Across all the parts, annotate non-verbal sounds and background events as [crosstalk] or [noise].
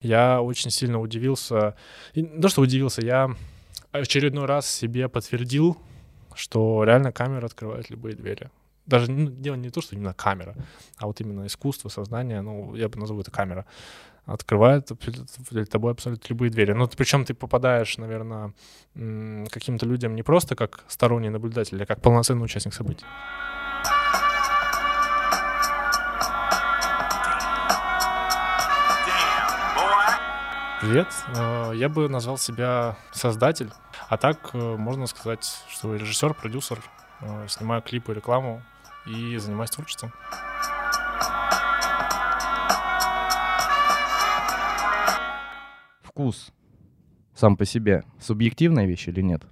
Я очень сильно удивился. И, то, что удивился, я очередной раз себе подтвердил, что реально камера открывает любые двери. Даже ну, дело не то, что именно камера, а вот именно искусство, сознание, ну, я бы назову это камера, открывает перед тобой абсолютно любые двери. Ну, причем ты попадаешь, наверное, каким-то людям не просто как сторонний наблюдатель, а как полноценный участник событий. Привет. Э, я бы назвал себя создатель, а так э, можно сказать, что режиссер, продюсер, э, снимаю клипы, рекламу и занимаюсь творчеством. Вкус сам по себе субъективная вещь или нет?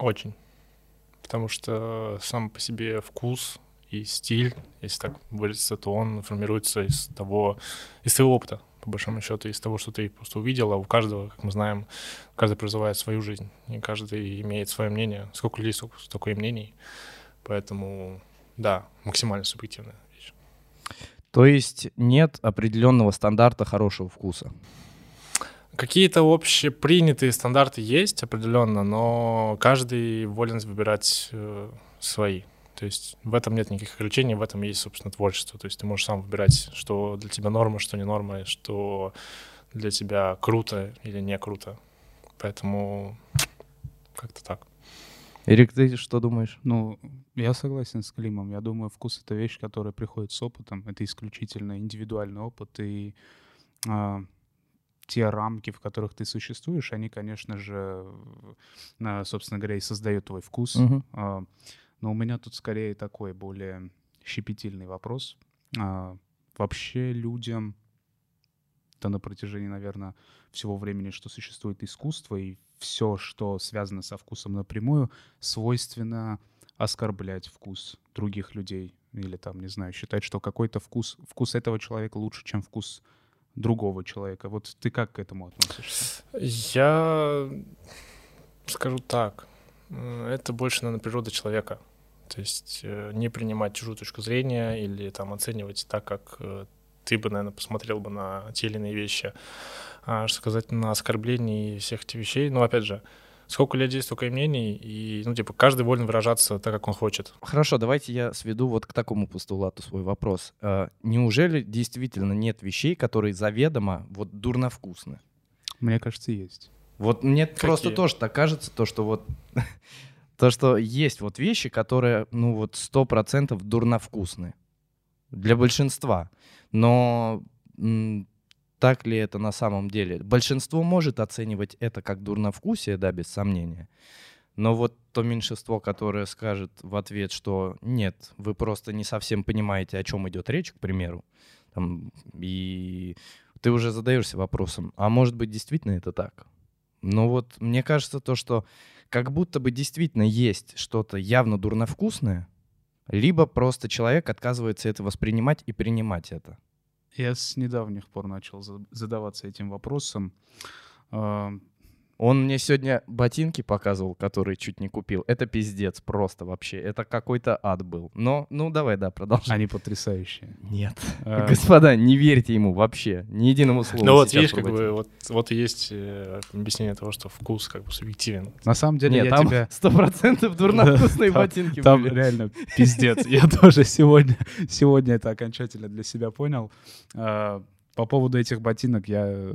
Очень. Потому что сам по себе вкус и стиль, если так выразиться, то он формируется из того, из своего опыта по большому счету, из того, что ты просто увидел, а у каждого, как мы знаем, каждый проживает свою жизнь, и каждый имеет свое мнение. Сколько людей, столько, столько и мнений. Поэтому, да, максимально субъективная вещь. То есть нет определенного стандарта хорошего вкуса? Какие-то общепринятые стандарты есть определенно, но каждый волен выбирать э, свои. То есть в этом нет никаких ограничений, в этом есть, собственно, творчество. То есть ты можешь сам выбирать, что для тебя норма, что не норма, что для тебя круто или не круто. Поэтому как-то так. Эрик, ты что думаешь? Ну, я согласен с Климом. Я думаю, вкус — это вещь, которая приходит с опытом. Это исключительно индивидуальный опыт. И а, те рамки, в которых ты существуешь, они, конечно же, собственно говоря, и создают твой вкус. Uh-huh. А, но у меня тут скорее такой более щепетильный вопрос. А, вообще людям, то на протяжении, наверное, всего времени, что существует искусство, и все, что связано со вкусом напрямую, свойственно оскорблять вкус других людей. Или там, не знаю, считать, что какой-то вкус, вкус этого человека лучше, чем вкус другого человека. Вот ты как к этому относишься? Я скажу так. Это больше, наверное, природа человека. То есть э, не принимать чужую точку зрения или там оценивать так, как э, ты бы, наверное, посмотрел бы на те или иные вещи. А что сказать на оскорбление всех этих вещей. Но опять же, сколько людей, столько и мнений, и, ну, типа, каждый волен выражаться так, как он хочет. Хорошо, давайте я сведу вот к такому постулату свой вопрос. А, неужели действительно нет вещей, которые заведомо вот дурновкусны? Мне кажется, есть. Вот мне Какие? просто тоже так кажется, то, что вот [laughs] то, что есть вот вещи, которые, ну вот, сто процентов дурновкусны для большинства. Но так ли это на самом деле? Большинство может оценивать это как дурновкусие, да, без сомнения. Но вот то меньшинство, которое скажет в ответ, что нет, вы просто не совсем понимаете, о чем идет речь, к примеру, там, и ты уже задаешься вопросом, а может быть действительно это так? Но вот мне кажется то, что как будто бы действительно есть что-то явно дурновкусное, либо просто человек отказывается это воспринимать и принимать это. Я с недавних пор начал задаваться этим вопросом. А, он мне сегодня ботинки показывал, которые чуть не купил. Это пиздец просто вообще. Это какой-то ад был. Но, ну давай, да, продолжай. Они потрясающие. Нет. А... [laughs] Господа, не верьте ему вообще. Ни единому слову. Ну вот видишь, как бы, вот, вот и есть э, объяснение того, что вкус как бы субъективен. На самом деле Нет, я там тебя... сто процентов [laughs] дурновкусные ботинки Там реально [laughs] пиздец. Я тоже сегодня, сегодня это окончательно для себя понял. По поводу этих ботинок я э,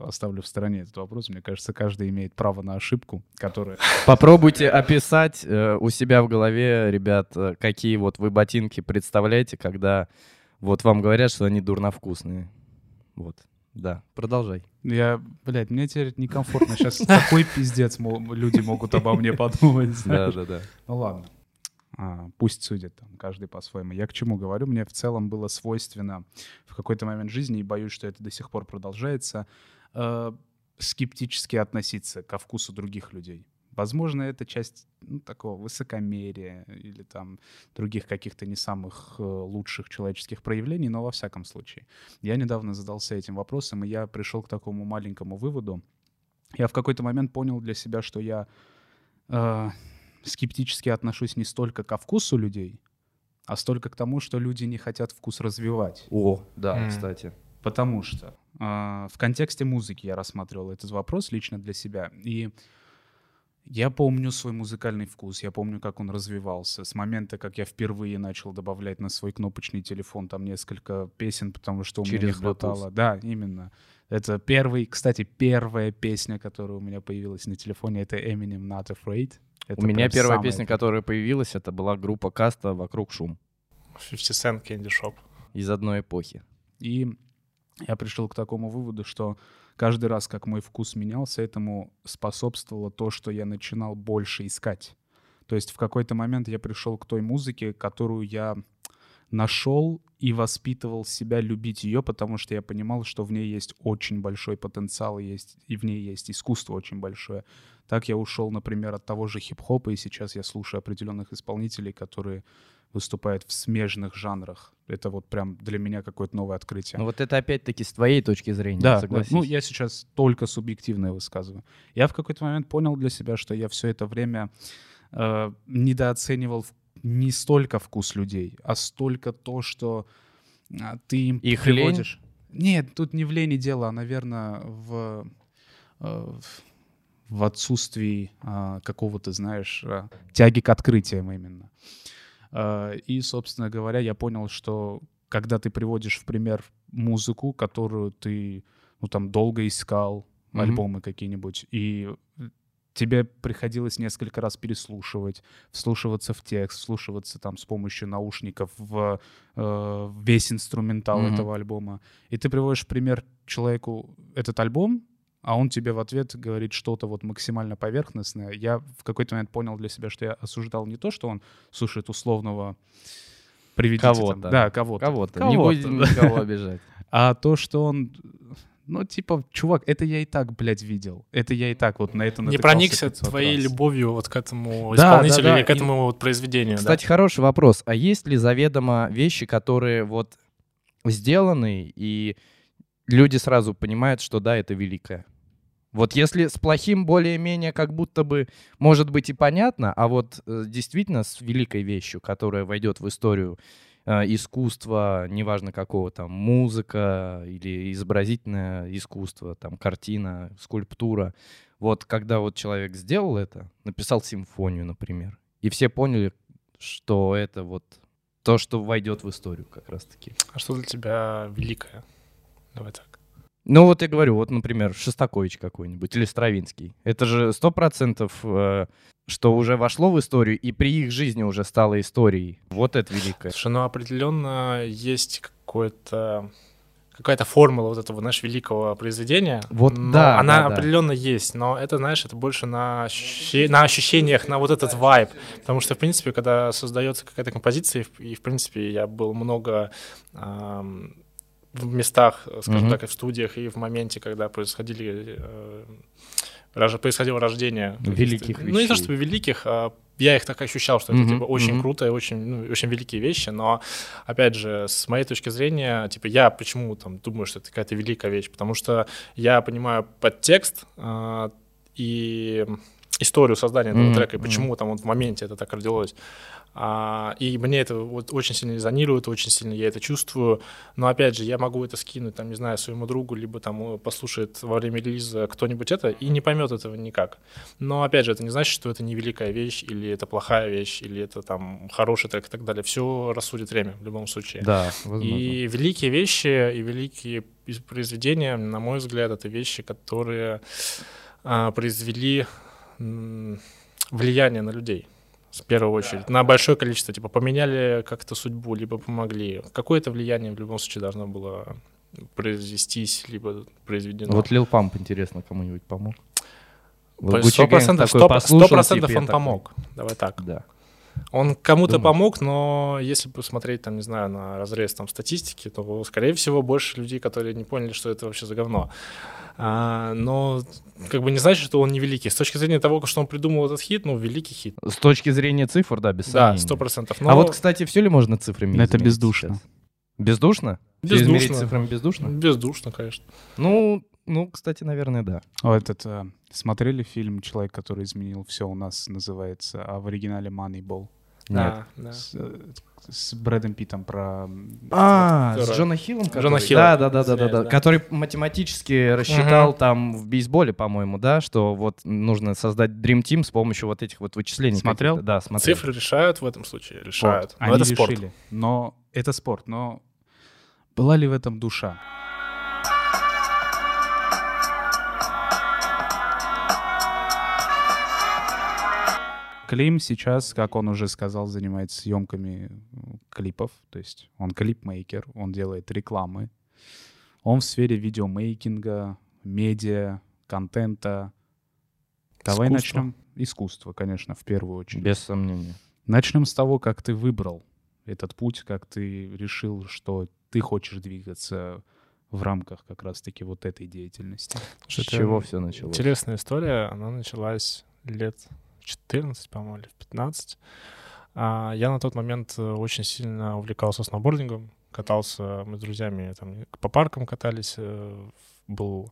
оставлю в стороне этот вопрос. Мне кажется, каждый имеет право на ошибку, которая... [laughs] Попробуйте описать э, у себя в голове, ребят, э, какие вот вы ботинки представляете, когда вот вам говорят, что они дурновкусные. Вот. Да, продолжай. Я, блядь, мне теперь некомфортно. Сейчас такой [laughs] пиздец люди могут обо мне подумать. Да, да, да. Ну ладно. А, пусть судят там каждый по-своему. Я к чему говорю? Мне в целом было свойственно в какой-то момент жизни, и боюсь, что это до сих пор продолжается, э, скептически относиться ко вкусу других людей. Возможно, это часть ну, такого высокомерия или там других каких-то не самых э, лучших человеческих проявлений, но во всяком случае. Я недавно задался этим вопросом, и я пришел к такому маленькому выводу. Я в какой-то момент понял для себя, что я э, скептически отношусь не столько ко вкусу людей, а столько к тому, что люди не хотят вкус развивать. О, да, mm. кстати. Потому что э, в контексте музыки я рассматривал этот вопрос лично для себя. И я помню свой музыкальный вкус, я помню, как он развивался. С момента, как я впервые начал добавлять на свой кнопочный телефон там несколько песен, потому что у меня не Через хватало. Да, именно. Это первый, кстати, первая песня, которая у меня появилась на телефоне, это Eminem Not Afraid. Это У меня первая песня, которая появилась, это была группа Каста «Вокруг шум» 50 Cent Candy Shop. из одной эпохи. И я пришел к такому выводу, что каждый раз, как мой вкус менялся, этому способствовало то, что я начинал больше искать. То есть в какой-то момент я пришел к той музыке, которую я нашел и воспитывал себя любить ее, потому что я понимал, что в ней есть очень большой потенциал, есть, и в ней есть искусство очень большое. Так я ушел, например, от того же хип-хопа, и сейчас я слушаю определенных исполнителей, которые выступают в смежных жанрах. Это вот прям для меня какое-то новое открытие. Ну вот это опять-таки с твоей точки зрения, Да, согласись. ну я сейчас только субъективное высказываю. Я в какой-то момент понял для себя, что я все это время э, недооценивал не столько вкус людей, а столько то, что а, ты им Их лень? приводишь. Нет, тут не в лени дело, а, наверное, в, э, в- в отсутствии а, какого-то, знаешь, а, тяги к открытиям именно. А, И, собственно говоря, я понял, что когда ты приводишь в пример музыку, которую ты ну, там долго искал, Мгм. альбомы какие-нибудь, и тебе приходилось несколько раз переслушивать, вслушиваться в текст, вслушиваться там с помощью наушников в э, весь инструментал Мгм. этого альбома. И ты приводишь пример человеку этот альбом, а он тебе в ответ говорит что-то вот максимально поверхностное. Я в какой-то момент понял для себя, что я осуждал не то, что он слушает условного приведите там- Кого-то. Да, кого-то. Кого-то. Не Кого-то, будем да. никого обижать. [laughs] А то, что он... Ну, типа, чувак, это я и так, блядь, видел. Это я и так вот на это Не проникся 500 твоей раз. любовью вот к этому Да, исполнителю да, да. или к этому вот произведению. да. Кстати, хороший вопрос. А есть ли заведомо вещи, которые вот сделаны, и люди сразу понимают, что да, это великое? Вот если с плохим более-менее как будто бы может быть и понятно, а вот э, действительно с великой вещью, которая войдет в историю э, искусства, неважно какого там, музыка или изобразительное искусство, там, картина, скульптура. Вот когда вот человек сделал это, написал симфонию, например, и все поняли, что это вот то, что войдет в историю как раз-таки. А что для тебя великое? Давай так. Ну вот я говорю, вот, например, Шостакович какой-нибудь или Стравинский. Это же сто процентов, э, что уже вошло в историю, и при их жизни уже стало историей. Вот это великое. Слушай, ну определенно есть какое-то какая-то формула вот этого, знаешь, великого произведения. Вот Но да, Она да, да. определенно есть, но это, знаешь, это больше на, ощущи- на ощущениях, на вот этот вайб. Потому что, в принципе, когда создается какая-то композиция, и, в- принципе, я был много ам, в местах, скажем Мгм. так, и в студиях, и в моменте, когда происходили э, происходило рождение Великих Ну, не то вещей. чтобы великих, а я их так ощущал, что это Мгм, типа очень мгм. круто и очень, ну, очень великие вещи, но опять же, с моей точки зрения, типа, я почему там думаю, что это какая-то великая вещь, потому что я понимаю подтекст а, и историю создания этого Мгм, трека, и почему там вот в моменте это так родилось. А, и мне это вот очень сильно резонирует, очень сильно я это чувствую. Но опять же, я могу это скинуть, там, не знаю, своему другу, либо там э, послушает во время релиза кто-нибудь это и не поймет этого никак. Но опять же, это не значит, что это не великая вещь, или это плохая вещь, или это там хороший трек и так далее. Все рассудит время в любом случае. Да, возможно. И великие вещи и великие из- произведения, на мой взгляд, это вещи, которые а, произвели м, влияние на людей. В первую очередь, на большое количество, типа, поменяли как-то судьбу, либо помогли. Какое-то влияние в любом случае должно было произвестись, либо произведено. Вот Лил Памп, интересно, кому-нибудь помог? Сто процентов типа, он такой, помог. Давай так. Да. Он кому-то Думаю. помог, но если посмотреть, там, не знаю, на разрез там, статистики, то, скорее всего, больше людей, которые не поняли, что это вообще за говно. А, но как бы не значит, что он не великий. С точки зрения того, что он придумал этот хит, ну, великий хит. С точки зрения цифр, да, без Да, сомнения. сто процентов. А вот, кстати, все ли можно цифрами Это бездушно. сейчас? Бездушно? Измерить бездушно. цифрами бездушно? Бездушно, конечно. Ну, ну, кстати, наверное, да. А этот, э, смотрели фильм «Человек, который изменил все» у нас называется, а в оригинале «Moneyball». Нет. Да. С, э, с Брэдом Питтом про... А, с Джона Хиллом? Джона который? Хилла, Да, да, да, да, да, извиняюсь, да. да. Который математически рассчитал там в бейсболе, по-моему, да, что вот нужно создать Dream Team с помощью вот этих вот вычислений. Смотрел? Да, смотрел. Цифры решают в этом случае, решают. Но Они это спорт. решили. Но это спорт. Но была ли в этом душа? Клим сейчас, как он уже сказал, занимается съемками клипов. То есть он клипмейкер, он делает рекламы. Он в сфере видеомейкинга, медиа, контента. Давай Искусство. начнем. Искусство, конечно, в первую очередь. Без сомнения. Начнем с того, как ты выбрал этот путь, как ты решил, что ты хочешь двигаться в рамках как раз-таки вот этой деятельности. С чего все началось? Интересная история. Она началась лет 14, по-моему, или в 15. А, я на тот момент э, очень сильно увлекался сноубордингом. Катался, мы с друзьями там по паркам катались. э, Был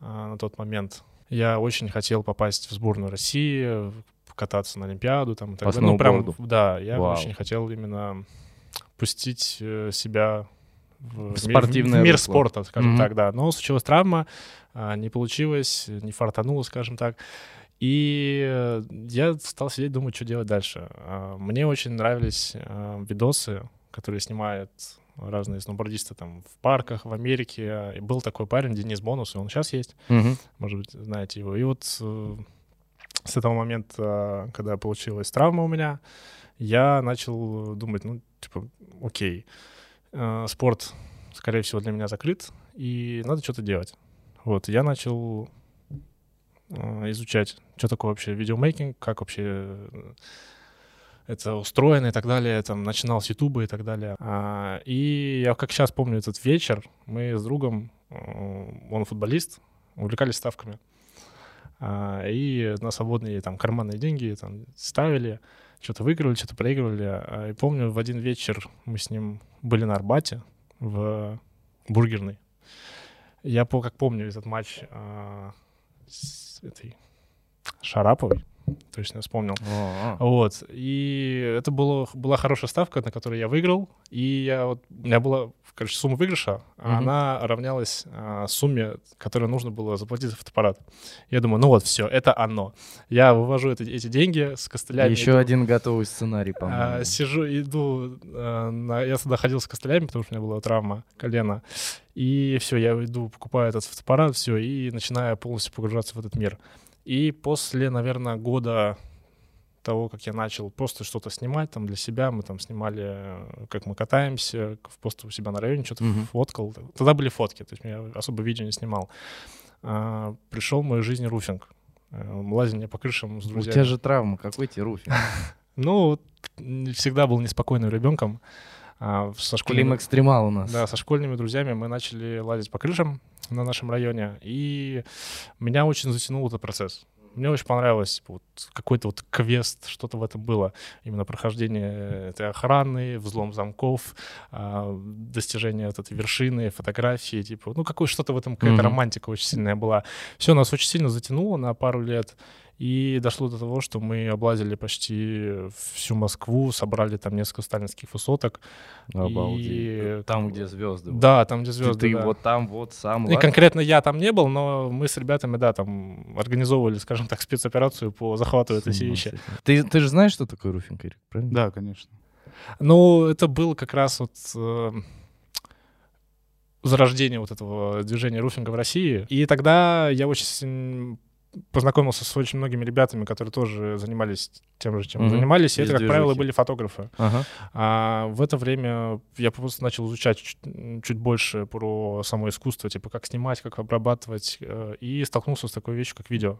а, на тот момент. Я очень хотел попасть в сборную России, кататься на Олимпиаду. Там, и так далее. Ну, прям, да, я Вау. очень хотел именно пустить э, себя в, В спортивное в мир русло. спорта, скажем Мгм. так, да. Но случилась травма, а, не получилось, не фартануло, скажем так. И э, я стал сидеть, думать, что делать дальше. А, Мне очень нравились а, видосы, которые снимают разные сноубордисты там в парках в Америке. И был такой парень, Денис Бонус, и он сейчас есть, Мгм. может быть, знаете его. И вот э, с этого момента, когда получилась травма у меня, я начал думать, ну, типа, окей, э, спорт, скорее всего, для меня закрыт, и надо что-то делать. Вот, я начал э, изучать, что такое вообще видеомейкинг, как вообще э, это устроено и так далее. Там начинал с Ютуба и так далее. А, и я как сейчас помню этот вечер, мы с другом, э, он футболист, увлекались ставками. А, и на свободные там карманные деньги там ставили, что-то выигрывали, что-то проигрывали. А, и помню, в один вечер мы с ним были на Арбате в бургерной. Я как помню этот матч а, с этой Шараповой, точно вспомнил. О, Вот. И это было, была хорошая ставка, на которой я выиграл. И я вот, у меня была, короче, сумма выигрыша, а Мгм. она равнялась а, сумме, которую нужно было заплатить за фотоаппарат. Я думаю, ну вот, все, это оно. Я вывожу это- эти деньги с костылями. Еще иду, один готовый сценарий, а, по-моему. сижу, иду, а, на- я тогда ходил с костылями, потому что у меня была травма колена. И все, я иду, покупаю этот фотоаппарат, все, и начинаю полностью погружаться в этот мир. И после, наверное, года того, как я начал просто что-то снимать там для себя, мы там снимали, э, как мы катаемся, просто у себя на районе что-то Мгм. фоткал. Тогда были фотки, то есть я особо видео не снимал. А, пришел в мою жизнь руфинг. Э, Лазение по крышам с У друзьями. тебя же травма, какой тебе руфинг? [laughs] Ну, всегда был неспокойным ребенком. А, со Клим школьными, экстремал у нас. да, со школьными друзьями мы начали лазить по крышам на нашем районе, и меня очень затянул этот процесс. Мне очень понравилось типа, вот, какой-то вот квест, что-то в этом было. Именно прохождение этой охраны, взлом замков, а, достижение вот этой вершины, фотографии, типа, ну, какое что-то в этом, какая-то Мгм. романтика очень сильная была. Все нас очень сильно затянуло на пару лет. И дошло до того, что мы облазили почти всю Москву, собрали там несколько сталинских высоток. Обалдеть. И- Там, где звезды. Да, там, где звезды. ты да. вот там вот сам. И конкретно я там не был, но мы с ребятами, да, там организовывали, скажем так, спецоперацию по захвату этой С ума вещи. сойти. Ты, ты же знаешь, что такое руфинг, Эрик, правильно? Да, конечно. Ну, это был как раз вот э, зарождение вот этого движения руфинга в России. И тогда я очень сильно познакомился с очень многими ребятами, которые тоже занимались тем же, чем Мгм. занимались. И Из это, как правило, движухи. были фотографы. Ага. А в это время я просто начал изучать чуть, чуть больше про само искусство, типа как снимать, как обрабатывать, э, и столкнулся с такой вещью, как видео.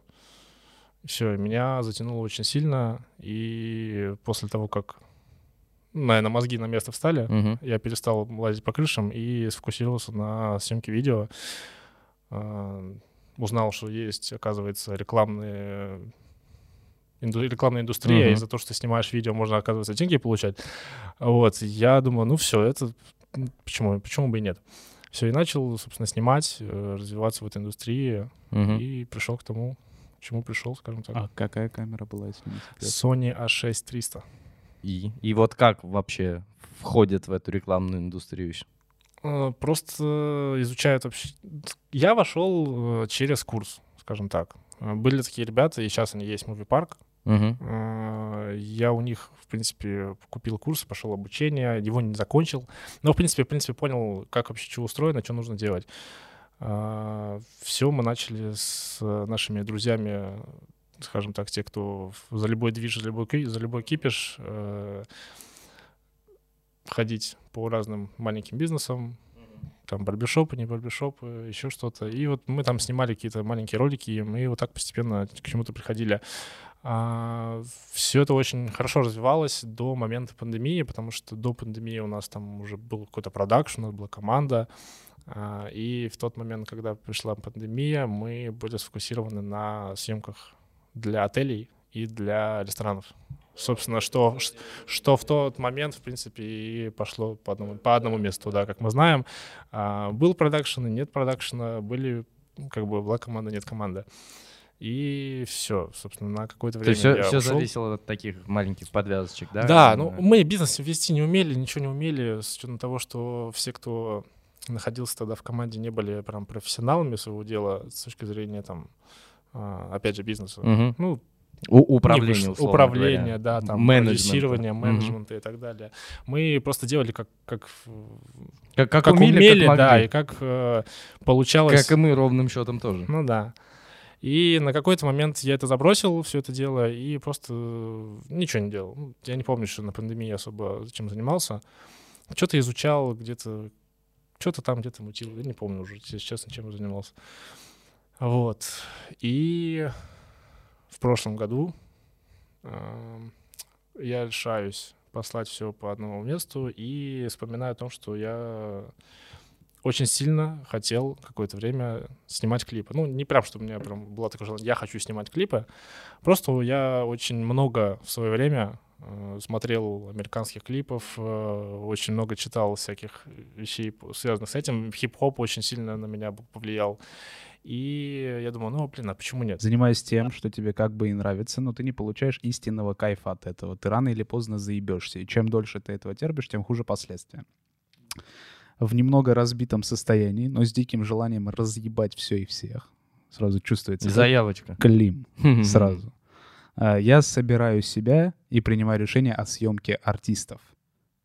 Все, меня затянуло очень сильно, и после того, как, наверное, мозги на место встали, Мгм. я перестал лазить по крышам и сфокусировался на съемке видео. Узнал, что есть, оказывается, рекламные инду- рекламная индустрия, Мгм. и за то, что ты снимаешь видео, можно, оказывается, деньги получать. Вот, я думаю, ну все, это почему, почему бы и нет. Все, и начал, собственно, снимать, э, развиваться в этой индустрии, Мгм. и пришел к тому, к чему пришел, скажем так. А какая камера была, если? Sony A6 300. И? И вот как вообще входят в эту рекламную индустрию? Э, Просто изучают вообще... Я вошел э, через курс, скажем так. Э, Были такие ребята, и сейчас они есть в Movie Park. Э, Я у них, в принципе, купил курс, пошел обучение, его не закончил. Но, в принципе, в принципе, понял, как вообще что устроено, что нужно делать. Все мы начали с нашими друзьями, скажем так, те, кто за любой движ, за любой, за любой кипиш, э, ходить по разным маленьким бизнесам, там барбершопы, не барбершопы, еще что-то. И вот мы там снимали какие-то маленькие ролики, и мы вот так постепенно к чему-то приходили. все это очень хорошо развивалось до момента пандемии, потому что до пандемии у нас там уже был какой-то продакшн, у нас была команда. А, И в тот момент, когда пришла пандемия, мы были сфокусированы на съемках для отелей и для ресторанов. Собственно, что, что в тот момент, в принципе, и пошло по одному, по одному месту, да, как мы знаем. А, Был продакшн, и нет продакшена, были, ну, как бы, была команда, нет команды. И все, собственно, на какое-то То время есть все, все ушел. зависело от таких маленьких подвязочек, да? Да, ну мы бизнес вести не умели, ничего не умели, с учетом того, что все, кто находился тогда в команде, не были прям профессионалами своего дела с точки зрения там, а, опять же, бизнеса. Мгм. Ну, У- не управление, условно управление, говоря. да, там Менеджмента. Мгм. менеджмента и так далее. Мы просто делали как как Как, как, умели, умели, как да, и как э, получалось. Как и мы ровным счетом тоже. Ну да. И на какой-то момент я это забросил, все это дело, и просто э, ничего не делал. Я не помню, что на пандемии особо чем занимался. Что-то изучал где-то, что-то там где-то мутил. Я не помню уже, если честно, чем занимался. Вот. И в прошлом году эм, я решаюсь послать все по одному месту и вспоминаю о том, что я очень сильно хотел какое-то время снимать клипы. Ну, не прям, что у меня прям было такое желание, я хочу снимать клипы. Просто я очень много в свое время э, смотрел американских клипов, э, очень много читал всяких вещей, связанных с этим. Хип-хоп очень сильно на меня повлиял. И я думаю, ну, блин, а почему нет? Занимаясь тем, что тебе как бы и нравится, но ты не получаешь истинного кайфа от этого. Ты рано или поздно заебешься. И чем дольше ты этого терпишь, тем хуже последствия. В немного разбитом состоянии, но с диким желанием разъебать все и всех. Сразу чувствуется. Заявочка. Клим. [laughs] Сразу. А, Я собираю себя и принимаю решение о съемке артистов.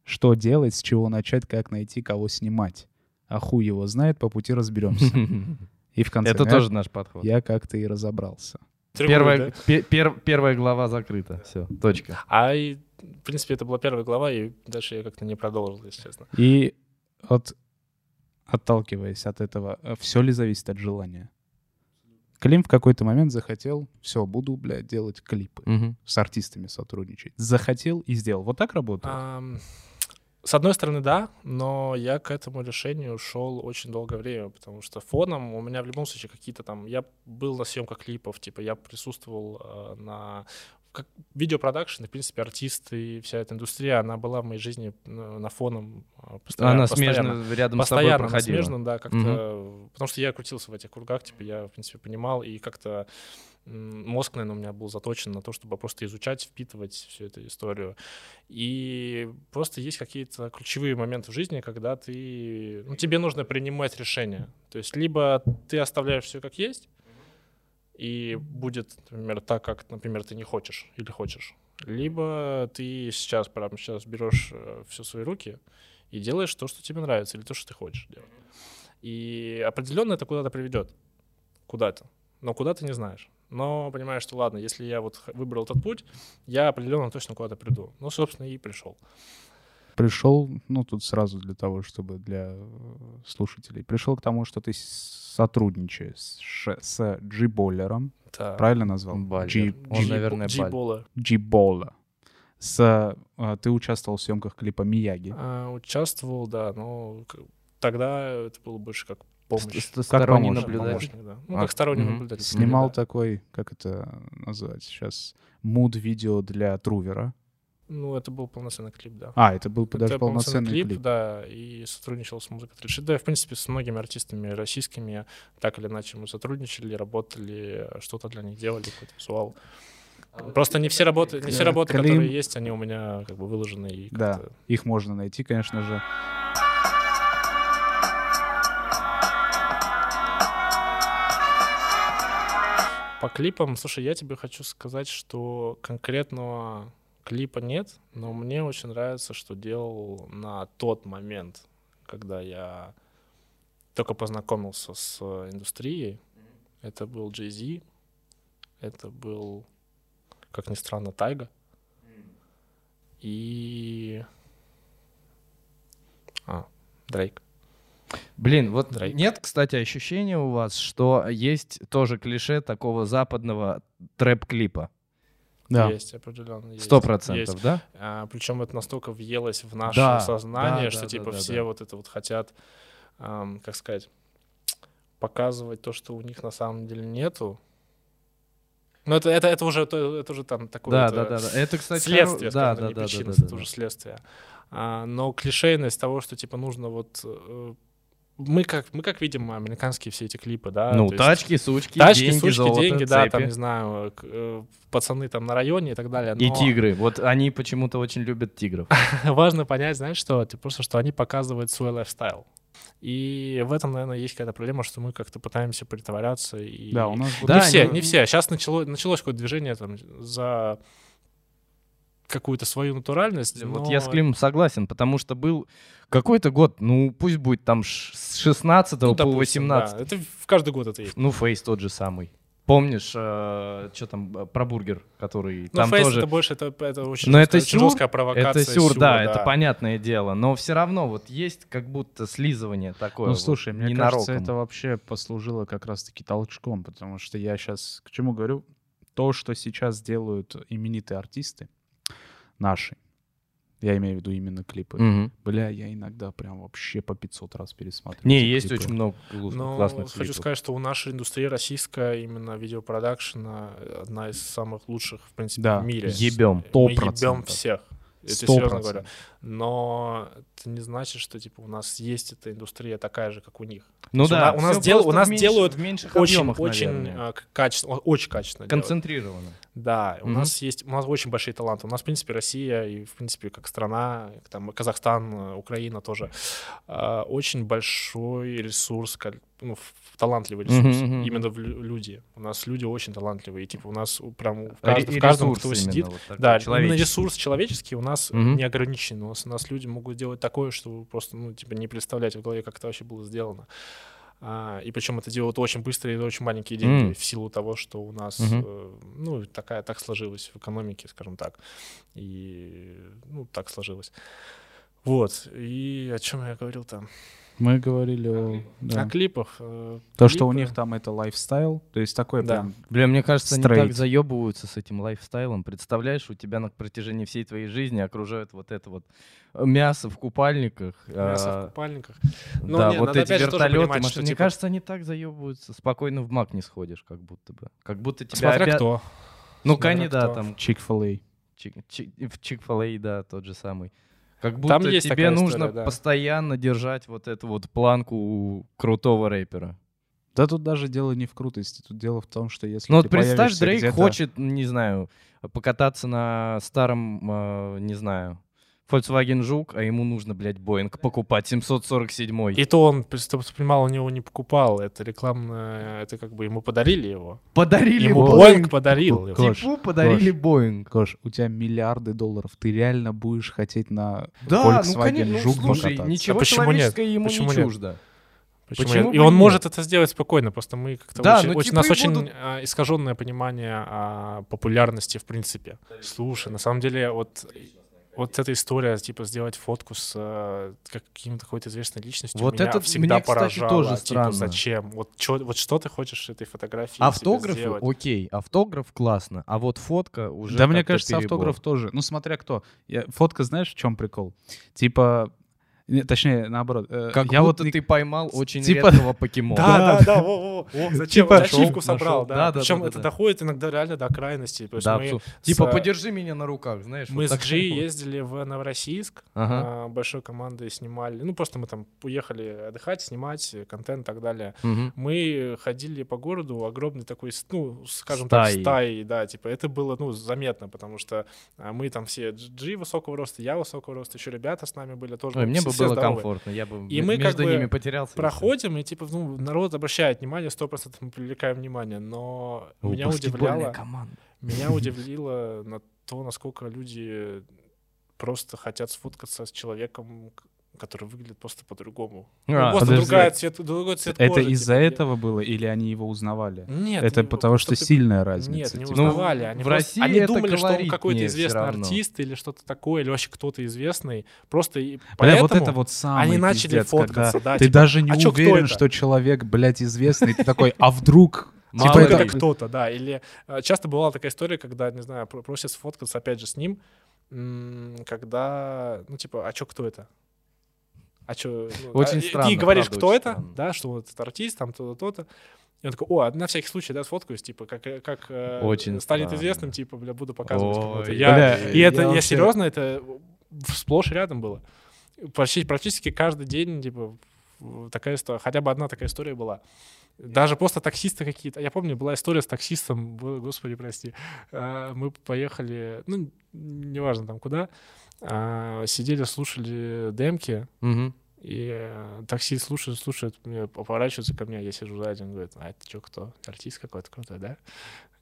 Что делать, с чего начать, как найти, кого снимать. А хуй его знает, по пути разберемся. [laughs] И в конце Это тоже наш подход. я как-то и разобрался. Первая, да? пе- пер- первая глава закрыта. Все, точка. А, и, в принципе, это была первая глава, и дальше я как-то не продолжил, если честно. И от, отталкиваясь от этого, все ли зависит от желания? Клим в какой-то момент захотел, все, буду, блядь, делать клипы, Мгм. с артистами сотрудничать. Захотел и сделал. Вот так работает? С одной стороны, да, но я к этому решению шел очень долгое время, потому что фоном у меня в любом случае какие-то там... Я был на съемках клипов, типа я присутствовал э, на как видеопродакшн, в принципе, артисты и вся эта индустрия, она была в моей жизни э, на фоном э, постоянно. Она постоянно. смежно рядом с тобой Постоянно, проходила. смежно, да, как-то... Потому что я крутился в этих кругах, типа, я, в принципе, понимал, и как-то мозг, наверное, у меня был заточен на то, чтобы просто изучать, впитывать всю эту историю. И просто есть какие-то ключевые моменты в жизни, когда ты... Ну, тебе нужно принимать решение. То есть либо ты оставляешь все как есть, и будет, например, так, как, например, ты не хочешь или хочешь. Либо ты сейчас, прямо сейчас берешь все в свои руки и делаешь то, что тебе нравится, или то, что ты хочешь делать. И определенно это куда-то приведет. Куда-то. Но куда ты не знаешь. Но понимаешь, что ладно, если я вот выбрал этот путь, я определенно точно куда-то приду. Ну, собственно, и пришел. Пришел, ну тут сразу для того, чтобы для э, слушателей, пришел к тому, что ты сотрудничаешь с, G-боллером, Да. правильно назвал? Баллер. G- Он, G- наверное. G-болла. С, э, ты участвовал в съемках клипа Мияги. А, участвовал, да, но тогда это было больше как помощь. Ст- Сторонний помощник? наблюдатель. Помощник, да. Ну, А, как сторонний мгм. наблюдатель. Снимал да. такой, как это назвать сейчас, муд-видео для Трувера. Ну, это был полноценный клип, да. А, это был даже Это полноценный клип. да, и сотрудничал с музыкой 36. Да, в принципе, с многими артистами российскими так или иначе мы сотрудничали, работали, что-то для них делали, какой-то визуал. Просто не все работы, не все работы, Клим- которые есть, они у меня как бы выложены и Да, их можно найти, конечно же. По клипам, слушай, я тебе хочу сказать, что конкретного клипа нет, но мне очень нравится, что делал на тот момент, когда я только познакомился с индустрией. Это был Jay-Z, это был, как ни странно, Тайга. И... А, Дрейк. Блин, вот Дрейк. нет, кстати, ощущения у вас, что есть тоже клише такого западного трэп-клипа? Да. Есть, определенно есть. Сто процентов, да? А, причем это настолько въелось в наше Да, сознание, да, что да, типа да, да, все да. вот это вот хотят, ам, как сказать, показывать то, что у них на самом деле нету. Но это, это, это уже это, это уже там такое Да, это да, да, да. Это, кстати, следствие, да, скажем, да, не да, да, причина, да, это да, уже да. следствие. А, но клишейность того, что типа нужно вот э, мы как мы как видим американские все эти клипы, да, Ну, то есть тачки, сучки, тачки, деньги, сучки, золото, деньги, да, там цепи. не знаю, э, пацаны там на районе и так далее. И но- тигры. Вот они почему-то очень любят тигров. [laughs] важно понять, знаешь, что это просто, что они показывают свой лайфстайл. И в этом, наверное, есть какая-то проблема, что мы как-то пытаемся притворяться. И... Да, у нас Не Да, все, ну- не все. Сейчас начало, началось какое-то движение там за какую-то свою натуральность. Вот но- я с Климом согласен, потому что был какой-то год, ну пусть будет там с 16 ну, по допустим, 18. да. Это в каждый год это есть. Ну, Фейс тот же самый. Помнишь, что там э, про бургер, который Но там фейс тоже... это больше, это, это очень, Но жесткая, это сюр, жесткая провокация. Это сюр, да, сюра, это понятное дело. Но все равно вот есть как будто слизывание такое. Ну, вот, слушай, мне ненароком. кажется, это вообще послужило как раз-таки толчком, потому что я сейчас к чему говорю? То, что сейчас делают именитые артисты наши, я имею в виду именно клипы, Мгм. бля, я иногда прям вообще по 500 раз пересматриваю. Не, есть клипы. очень много Но классных хочу клипов. сказать, что у нашей индустрии российская именно видеопродакшена одна из самых лучших, в принципе, Да, в мире. ебем. Сто Мы ебем всех. Это Сто серьезно процентов. говорю. Но это не значит, что типа у нас есть эта индустрия такая же, как у них. Ну да, у нас дел- у нас в меньш- делают в меньших Очень, объемах, очень наверное. к- качественно, очень качественно. делают. Да, у Мгм. нас есть, у нас очень большие таланты. У нас, в принципе, Россия и, в принципе, как страна, там, Казахстан, э, Украина тоже, а, очень большой ресурс, каль- ну, талантливый ресурс. мгм. Именно в лю- люди. У нас люди очень талантливые. И, типа, у нас прям в, кажд- в каждом, кто сидит, вот такой, да, именно ресурс человеческий у нас Мгм. не ограничен. У нас, у нас люди могут делать такое, что просто, ну, типа, не представляете в голове, как это вообще было сделано. А, и причем это делают очень быстро и очень маленькие деньги, М. в силу того, что у нас, Мгм. э, ну, такая, так сложилось в экономике, скажем так. И, ну, так сложилось. Вот. И о чем я говорил там? Мы говорили о, да. О клипах. э, То, что у клипы. них там это лайфстайл, то есть такой Да. прям... Бля, мне кажется, они Straight. так заебываются с этим лайфстайлом. Представляешь, у тебя на протяжении всей твоей жизни окружают вот это вот мясо в купальниках. Мясо а, в купальниках. Но да, не, вот надо эти опять же тоже вертолеты, понимать, что, Мне типа, кажется, они так заебываются. Спокойно в маг не сходишь, как будто бы. Как будто тебя Смотря обя- кто. Ну, смотря конечно, да, кто. там Chick-fil-A. чик, чик- в чик да, тот же самый. Как будто Там есть тебе нужно история, да. постоянно держать вот эту вот планку крутого рэпера. Да тут даже дело не в крутости, тут дело в том, что если Ну вот представь, Дрейк хочет, не знаю, покататься на старом, э, не знаю, Volkswagen Жук, а ему нужно, блядь, Боинг покупать 747 И то он, чтобы ты понимал, у него не покупал. Это рекламное, это как бы ему подарили его. Подарили Ему Боинг. Боинг подарил его. Кош, Типу подарили Боинг. Кош, у тебя миллиарды долларов, ты реально будешь хотеть на Да, ну Volkswagen ну, Жук слушай, покататься? ничего А почему нет? человеческое ему Почему не нет? чуждо. Почему Почему нет? И он нет? может это сделать спокойно, просто мы как-то Да, очень, ну, очень- типа у нас очень будут- а, искаженное понимание о популярности в принципе. Слушай, на самом деле вот вот эта история, типа, сделать фотку с э, каким-то какой-то известной личностью, Вот меня это всегда мне, кстати, поражало. тоже типа, странно. зачем? Вот, чё, вот что ты хочешь этой фотографии Автографы, сделать? окей, автограф классно, а вот фотка уже Да, мне кажется, перебор. автограф тоже. Ну, смотря кто. Я- Фотка, знаешь, в чем прикол? Типа, Не, точнее, наоборот. э, Как я будто вот ты поймал очень типа- редкого покемона. Да, да, да, во, во, во. [laughs] Зачем? Типа- Ачивку собрал, нашел. да. Да, да, Причем да, это да. доходит иногда реально до крайности. То есть Да, мы абсолютно. с- Типа, подержи меня на руках, знаешь. Мы вот с. Джи ездили в Новороссийск, Ага. а, большой командой снимали. Ну, просто мы там уехали отдыхать, снимать э, контент и так далее. Мгм. Мы ходили по городу, огромный такой, ну, скажем Стаей. так, стаей, да, типа, это было, ну, заметно, потому что а, мы там все Джи высокого роста, я высокого роста, еще ребята с нами были тоже. Ой, мне бы все было здоровые. комфортно, я бы И мы как между бы ними потерялся. и всё. Проходим, и типа, ну, народ обращает внимание, сто процентов мы привлекаем внимание, но О, меня удивляло, команда. меня [laughs] удивило на то, насколько люди просто хотят сфоткаться с человеком, который выглядит просто по-другому. Ну, А, просто подожди. другая цвет, другой цвет Это кожи, из-за типа, этого было или они его узнавали? Нет. это не- потому что просто- сильная разница. Нет, не типа. Ну, узнавали. они в просто- России они это думали, что он какой-то известный артист или что-то такое, или вообще кто-то известный. Просто и Бля, вот это вот самый они начали пиздец, фоткаться, да, ты типа, даже не а чё, уверен, что человек, блядь, известный. Ты такой, а вдруг? [laughs] Мало Типа это кто-то, да. Или э, часто бывала такая история, когда, не знаю, про- просят сфоткаться опять же с ним, когда, ну, типа, а чё, кто это? А чё? ну, Очень а, и странно, Ты говоришь, правда, кто это, странно. да, что вот этот артист, там то-то, то-то. И он такой, о, а на всякий случай, да, сфоткаюсь, типа, как, э, как э, Очень станет странно. известным, типа, бля, буду показывать кому-то. бля, Я, и я это, я, вообще- серьезно, это сплошь и рядом было. Почти, практически каждый день, типа, такая история, хотя бы одна такая история была. Даже просто таксисты какие-то. Я помню, была история с таксистом, господи, прости. А, Мы поехали, ну, неважно там куда, а, сидели, слушали демки, Мгм. и э, таксист слушает, слушает, мне поворачивается ко мне, я сижу сзади, он говорит, а это что, кто? Артист какой-то крутой, да?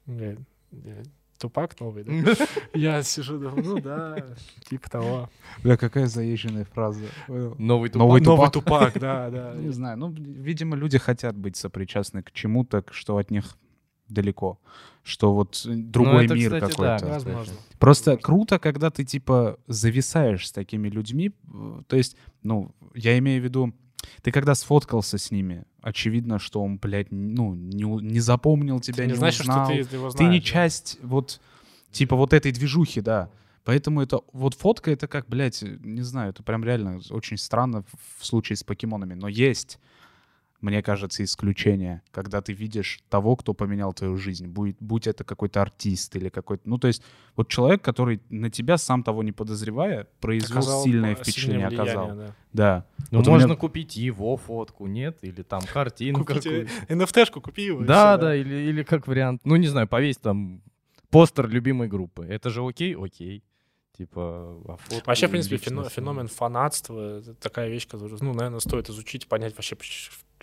Он говорит, «Э, Тупак новый, да? [laughs] Я сижу, думаю, ну да, типа того. Бля, какая заезженная фраза. Новый тупак. Новый Новый Тупак. Тупак, да, [laughs] да. Не знаю, ну, видимо, люди хотят быть сопричастны к чему-то, что от них далеко. Что вот другой Ну, это, мир кстати, да, какой-то. Возможно. Просто Возможно. круто, когда ты, типа, зависаешь с такими людьми. То есть, ну, я имею в виду, ты когда сфоткался с ними, очевидно, что он, блядь, ну, не, не запомнил тебя, Ты не не значит, что узнал. ты его знаешь. Ты не да. часть вот, типа, вот этой движухи, да. Поэтому это, вот фотка, это как, блядь, не знаю, это прям реально очень странно в случае с покемонами. Но есть, мне кажется, исключение, когда ты видишь того, кто поменял твою жизнь. Будь, будь это какой-то артист или какой-то... Ну, то есть вот человек, который на тебя, сам того не подозревая, произвел Оказал, сильное впечатление, сильное влияние, оказал. да. Да. Ну, Вот можно меня- купить его фотку, нет? Или там картину Купите какую-то. NFT-шку купи его. Да, всё, да, или, или как вариант. Ну, не знаю, повесь там постер любимой группы. Это же окей? Окей. Типа, а фотку Вообще, в принципе, феномен фанатства — это такая вещь, которую, ну, наверное, стоит изучить, понять вообще,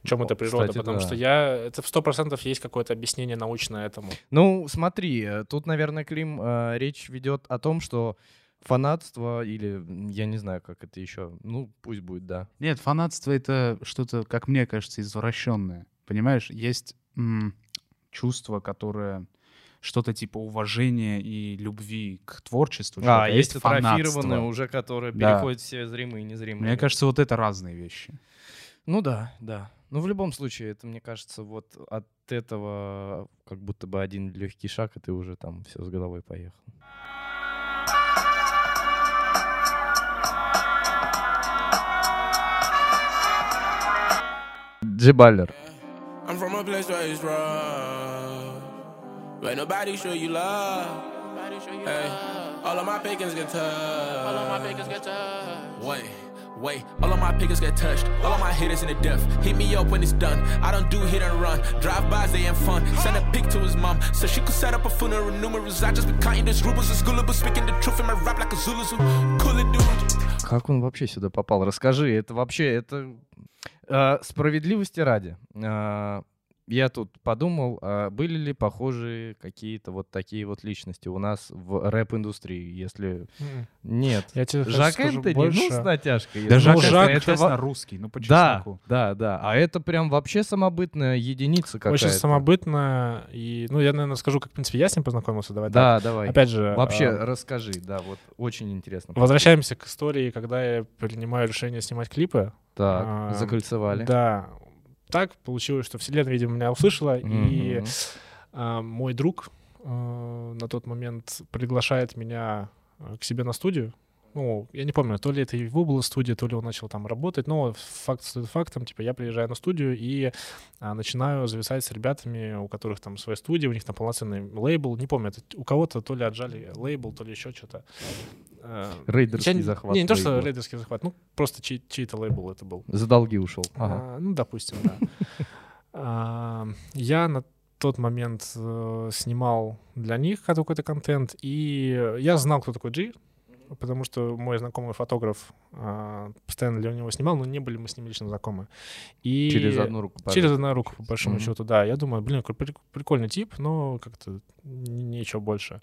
чем это природа. Кстати, потому да. что я... Это в сто процентов есть какое-то объяснение научное этому. Ну, смотри, тут, наверное, Клим, э, речь ведет о том, что фанатство или, я не знаю, как это еще, ну, пусть будет, да. Нет, фанатство — это что-то, как мне кажется, извращенное. Понимаешь, есть м, чувство, которое что-то типа уважения и любви к творчеству. А, есть фанатство. атрофированное уже, которое Да. переходит все зримые и незримые. Мне кажется, вот это разные вещи. Ну да, да. Ну, в любом случае, это, мне кажется, вот от этого как будто бы один легкий шаг, и ты уже там все с головой поехал. Джибаллер. I'm from a place where it's rough. Where nobody show you love. Hey, all of my pickings get touched. All of my pickings get touched. Wait, wait, all of my pickings get touched. All of my hitters in the death. Hit me up when it's done. I don't do hit and run. Drive-bys, they ain't fun. Send a pic to his mom. So she could set up a funeral numerous. I just been counting these rubles and schoolable. Speaking the truth in my rap like a Zulu. Zoo. Cool it, dude. Как он вообще сюда попал? Расскажи, это вообще, это э, справедливости ради. Э, я тут подумал, а были ли похожие какие-то вот такие вот личности у нас в рэп-индустрии, если... Нет. Я тебе Жак скажу Энтони, больше. ну, с натяжкой. Да, Ну, Жак, Жак, это, во- русский, ну по Да, чесноку. да, да. А это прям вообще самобытная единица какая-то. Очень самобытно. И, ну, я, наверное, скажу, как, в принципе, я с ним познакомился. Давай так. Да, давай. Опять же, Вообще, а, расскажи, да, вот очень интересно. возвращаемся к истории, когда я принимаю решение снимать клипы. Так, закольцевали. Да. Так получилось, что Вселенная, видимо, меня услышала, и Мгм. а, мой друг а, на тот момент приглашает меня а, к себе на студию. ну, я не помню, то ли это его была студия, то ли он начал там работать, но факт стоит фактом, типа, я приезжаю на студию и а, начинаю зависать с ребятами, у которых там своя студия, у них там полноценный лейбл, не помню, это у кого-то то ли отжали лейбл, то ли еще что-то. А, Рейдерский я захват Не, не то, что рейдерский захват, ну, просто чей- чей-то лейбл это был. За долги ушел. Ага. А, ну, допустим, да. [laughs] А, Я на тот момент э, снимал для них какой-то контент, и я знал, кто такой Джи, потому что мой знакомый фотограф а, постоянно для него снимал, но не были мы с ним лично знакомы. И Через одну руку. Через пожалуйста. одну руку, по большому Мгм. счету, да. Я думаю, блин, прикольный тип, но как-то ничего больше.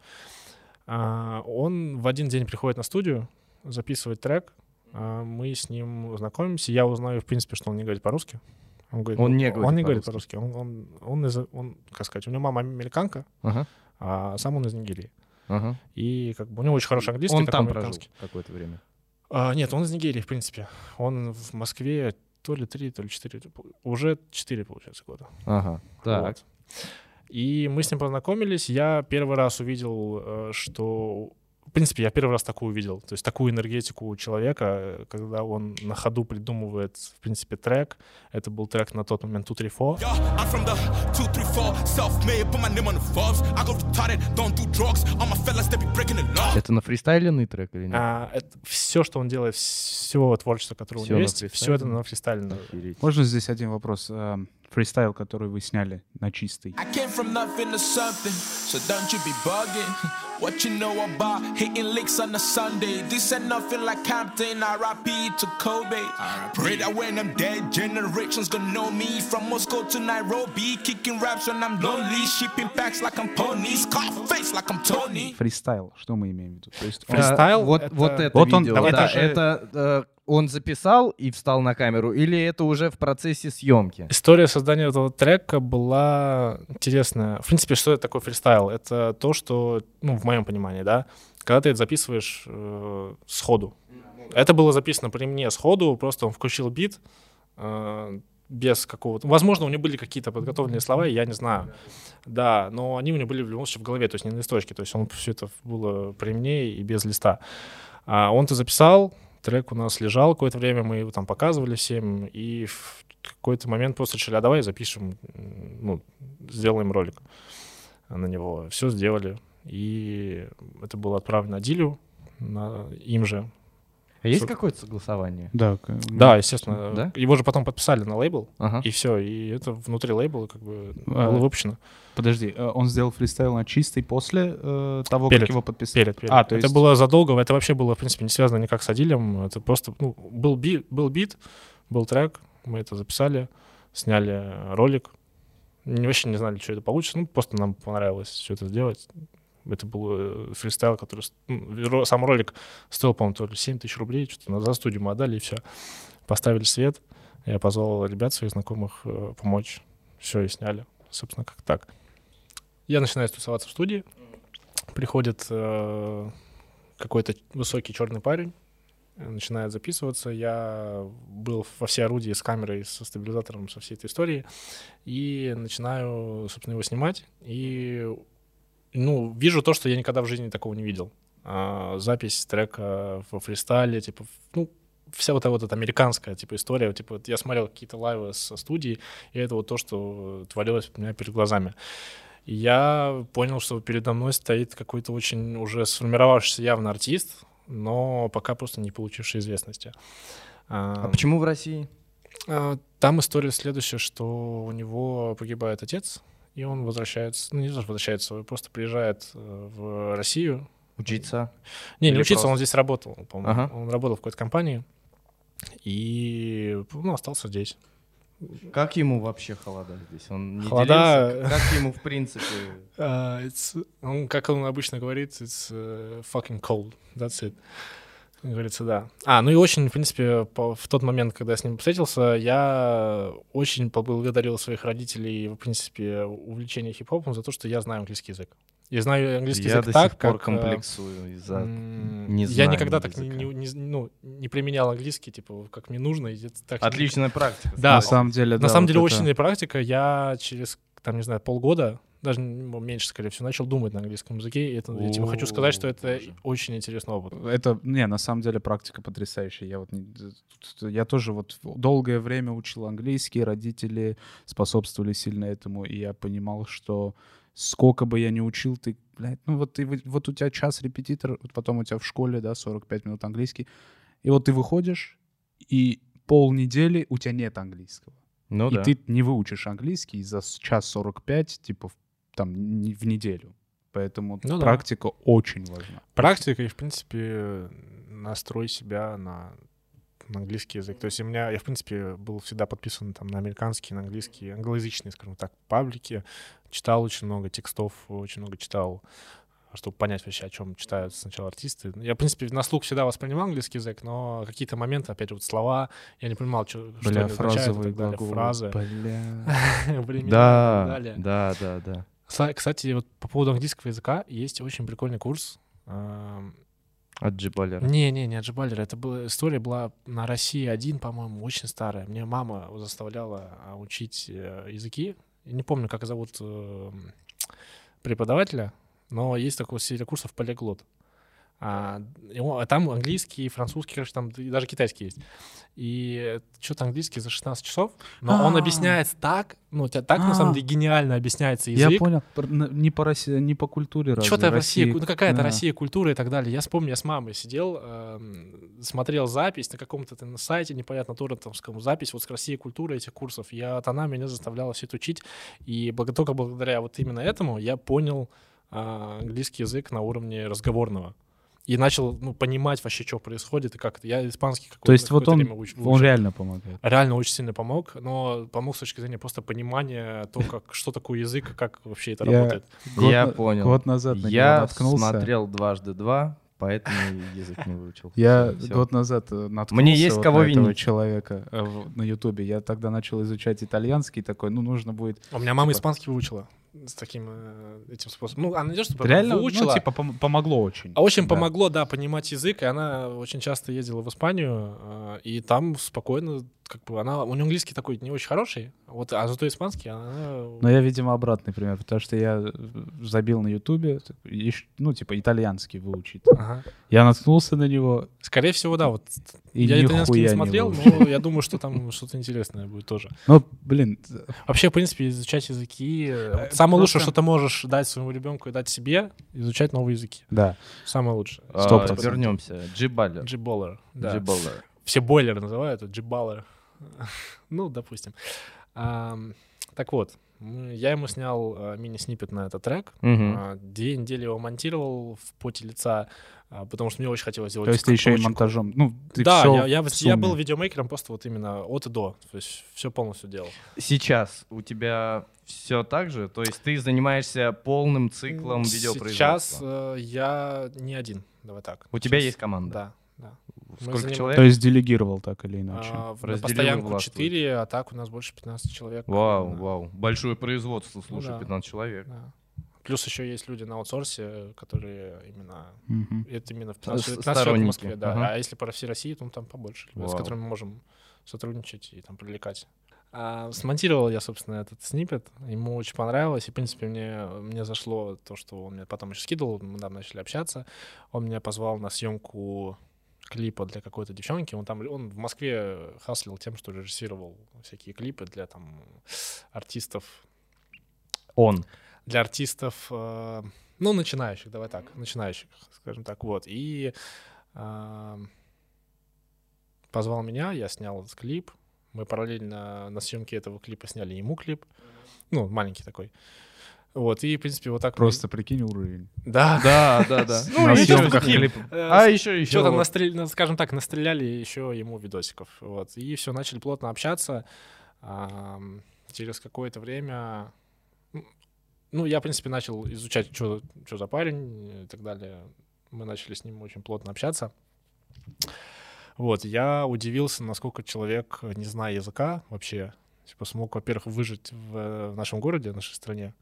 А, он в один день приходит на студию, записывает трек, а, мы с ним знакомимся, я узнаю, в принципе, что он не говорит по-русски. Он, говорит, Он ну, не говорит он не говорит по-русски. Он, он, он, из, он, как сказать, у него мама американка, Ага. а сам он из Нигерии. Ага. И как бы у него очень хороший английский, Он там прожил какое-то время. А, нет, он из Нигерии, в принципе. Он в Москве то ли три, то ли четыре, уже четыре, получается, года. Ага. Так. Вот. И мы с ним познакомились. Я первый раз увидел, э, что... В принципе, я первый раз такую увидел. То есть такую энергетику у человека, э, когда он на ходу придумывает, в принципе, трек. Это был трек на тот момент 234. Yeah, I'm from the 234, self-made, put my name on the Forbes. I go retarded, don't do drugs. All my fellas, they be breaking the law. Это на фристайленный трек или нет? А, это все, что он делает, все творчество, которое Всё у него есть, все это на фристайле. Охереть. Можно здесь один вопрос? Э, Фристайл, который вы сняли на чистый. I came from nothing to something, so don't you be bugging. What you know about hitting licks on a Sunday? This ain't nothing like Compton, RIP to Kobe. Pray that when I'm dead, generations gonna know me. From Moscow to Nairobi, kicking raps when I'm lonely, shipping packs like I'm ponies, Scarface like I'm Tony. Фристайл, что мы имеем в виду? То есть он- Фрист- Фристайл А, вот, это- вот это Вот он- видео, да, даже- это э, он записал и встал на камеру, или это уже в процессе съемки? История создания этого трека была интересная. В принципе, что это такое фристайл? Это то, что, ну, в моем понимании, да, когда ты это записываешь э, сходу. Это было записано при мне сходу, просто он включил бит э, без какого-то... Возможно, у него были какие-то подготовленные слова, я не знаю. Да, но они у него были в любом случае в голове, то есть не на листочке. То есть он все это было при мне и без листа. А он-то записал, трек у нас лежал какое-то время, мы его там показывали всем, и в какой-то момент просто решили, а давай запишем, ну, сделаем ролик на него. Все сделали, и это было отправлено Дилю, на, им же. А есть какое-то согласование? Да, Да, естественно. Да? Его же потом подписали на лейбл, Ага. и все, и это внутри лейбла как бы А, было выпущено. Подожди, э, он сделал фристайл на чистый после э, того, Перед. как его подписали? Перед, перед. А, то это есть- было задолго, это вообще было, в принципе, не связано никак с Адилем. Это просто, ну, был бит, был бит, был трек, мы это записали, сняли ролик. Не, вообще не знали, что это получится. Ну, просто нам понравилось все это сделать. Это был э, фристайл, который... ну, сам ролик стоил, по-моему, то ли 7 тысяч рублей, что-то за студию мы отдали, и все. Поставили свет. Я позвал ребят своих знакомых э, помочь. Все, и сняли. Собственно, как так. Я начинаю тусоваться в студии. Приходит э, какой-то высокий черный парень, начинает записываться. Я был во все орудия с камерой, со стабилизатором, со всей этой историей. И начинаю, собственно, его снимать. И, ну, вижу то, что я никогда в жизни такого не видел. А, запись трека во фристайле, типа, ну, вся вот эта вот эта американская, типа, история. Типа, вот я смотрел какие-то лайвы со студии, и это вот то, что творилось у меня перед глазами. И я понял, что передо мной стоит какой-то очень уже сформировавшийся явно артист, но пока просто не получивший известности. А почему в России? А, Там история следующая, что у него погибает отец, и он возвращается, ну не то, что возвращается, просто приезжает э, в Россию. Учиться? Не, не учиться, просто- он здесь работал, по-моему. Ага. Он работал в какой-то компании и ну, остался здесь. Как ему вообще холода здесь? Он не Холода- делился? Как ему, в принципе... [laughs] А, it's- он, как он обычно говорит, it's uh, fucking cold, that's it. Как говорится, да. А, ну и очень, в принципе, по- в тот момент, когда я с ним встретился, я очень поблагодарил своих родителей, в принципе, увлечение хип-хопом за то, что я знаю английский язык. Я знаю английский Я язык до так, сих пор как, э, комплексую из-за... не я никогда так не, не- не- ну, не применял английский, типа, как мне нужно. и так- Отличная практика. Да, на самом деле, на да, самом вот деле это- очень практика. Я через, там, не знаю, полгода, даже ну, меньше, скорее всего, начал думать на английском языке. И это, я тебе хочу сказать, что это очень интересный опыт. Это, не, на самом деле практика потрясающая. Я вот, не- я тоже вот долгое время учил английский, родители способствовали сильно этому, и я понимал, что сколько бы я ни учил, ты, блядь, ну вот ты, вот у тебя час репетитор, вот потом у тебя в школе, да, 45 минут английский, и вот ты выходишь, и полнедели у тебя нет английского. Ну и да. ты не выучишь английский за с- час 45, типа, в- там, в неделю. Поэтому Ну да. практика очень важна. Практика и, в принципе, настрой себя на, на английский язык. То есть у меня, я, в принципе, был всегда подписан там на американские, на английские, англоязычные, скажем так, паблики. Читал очень много текстов, очень много читал, чтобы понять вообще, о чем читают сначала артисты. Я, в принципе, на слух всегда воспринимал английский язык, но какие-то моменты, опять же, вот слова, я не понимал, что, что Бля, они означают и фразовые так далее. глаголы. Фразы, Бля. [laughs] Да, да, да, да. Кстати, вот по поводу английского языка есть очень прикольный курс. Эм, От Джибалера. Не-не, не от Джибалера. Это была, история была на России один, по-моему, очень старая. Мне мама заставляла а, учить э, языки. Я не помню, как зовут э, преподавателя, но есть такой серия курсов полиглот. А, а там английский, французский, короче, там и даже китайский есть. И что-то английский за 16 часов, но он А. объясняет так, ну, у тебя так, на самом А. деле, гениально объясняется язык. Я понял. На- Не по, России, не по культуре разве? Что-то Россия, ну какая-то Да. Россия, культура и так далее. Я вспомню, я с мамой сидел, эм, смотрел запись на каком-то там сайте, непонятно, торрентовском, запись вот с Россией, культуры этих курсов. Я, вот она меня заставляла все это учить. И только благодаря вот именно этому я понял английский язык на уровне разговорного. И начал ну, понимать вообще, что происходит и как это. Я испанский какой-то То есть вот он, время уч- он реально помогает. реально очень сильно помог, но помог с точки зрения просто понимания того, как, что такое язык и как вообще это Я- работает. Год Я понял. Год назад на Я наткнулся. смотрел дважды два, поэтому язык не выучил. Я Всё. год назад э, наткнулся Мне есть вот кого на этого человека э, в- на Ютубе. Я тогда начал изучать итальянский, такой, ну, нужно будет... У меня мама Типа- испанский выучила с таким э, этим способом. Ну, она не то, что Реально, выучила, ну, типа, пом- помогло очень. а очень Да. помогло, да, понимать язык, и она очень часто ездила в Испанию, э, и там спокойно, как бы, она, у нее английский такой не очень хороший, вот, а зато испанский, она... Но я, видимо, обратный пример, потому что я э, забил на Ютубе, ну, типа, итальянский выучить. Ага. Я наткнулся на него, Скорее всего, да, вот. и я итальянский не смотрел, выучил. но я думаю, что там что-то интересное будет тоже. Ну, блин, Вообще, в принципе, изучать языки... э, вот Э, Самое лучшее, что ты можешь дать своему ребенку и дать себе, изучать новые языки. да. Самое лучшее. А, процентов. Вернемся. Джибалер. Джиболлер. Да. Джибалер. Все бойлеры называют, это джибаллер. [laughs] ну, допустим. Так вот, я ему снял а, мини-снипет на этот трек. А, Две недели его монтировал в поте лица, а, потому что мне очень хотелось сделать... То есть ты еще и монтажом, ну, ты да, я, я, я был видеомейкером просто вот именно от и до. То есть все полностью делал. Сейчас у тебя все так же? То есть ты занимаешься полным циклом Сейчас видеопроизводства? э, я не один, давай так. У тебя Сейчас- есть команда? Да, да. Сколько заним- человек? То есть делегировал так или иначе. А, в- постоянку власть 4, а так у нас больше 15 человек. Вау, Да. вау. Большое производство, слушай, да. 15 человек. Да. Плюс еще есть люди на аутсорсе, которые именно... Мгм. Это именно в С- 15, 15 человек в. Москве, да. Ага. А если по всей России, то ну, там побольше, ребят, с Вау. которыми мы можем сотрудничать и там привлекать. А, смонтировал я, собственно, этот снипет. Ему очень понравилось. И, в принципе, мне, мне зашло то, что он мне потом еще скидывал. Мы там начали общаться. Он меня позвал на съемку клипа для какой-то девчонки. Он там, он в Москве хаслил тем, что режиссировал всякие клипы для там артистов Он. Для артистов, э, ну, начинающих, давай так, начинающих, скажем так, вот. И э, позвал меня, я снял этот клип. Мы параллельно на съемке этого клипа сняли ему клип. Ну, маленький такой. Вот, и, в принципе, вот так... мы- Просто прикинь уровень. Да. [laughs] Да, да, да. [laughs] Ну, ним, клипа. э, А еще, еще. что-то настрел- скажем так, настреляли еще ему видосиков. Вот. И все, начали плотно общаться. Через какое-то время... Ну, я, в принципе, начал изучать, что за парень и так далее. Мы начали с ним очень плотно общаться. Вот, я удивился, насколько человек, не зная языка вообще, типа, смог, во-первых, выжить в, в нашем городе, в нашей стране.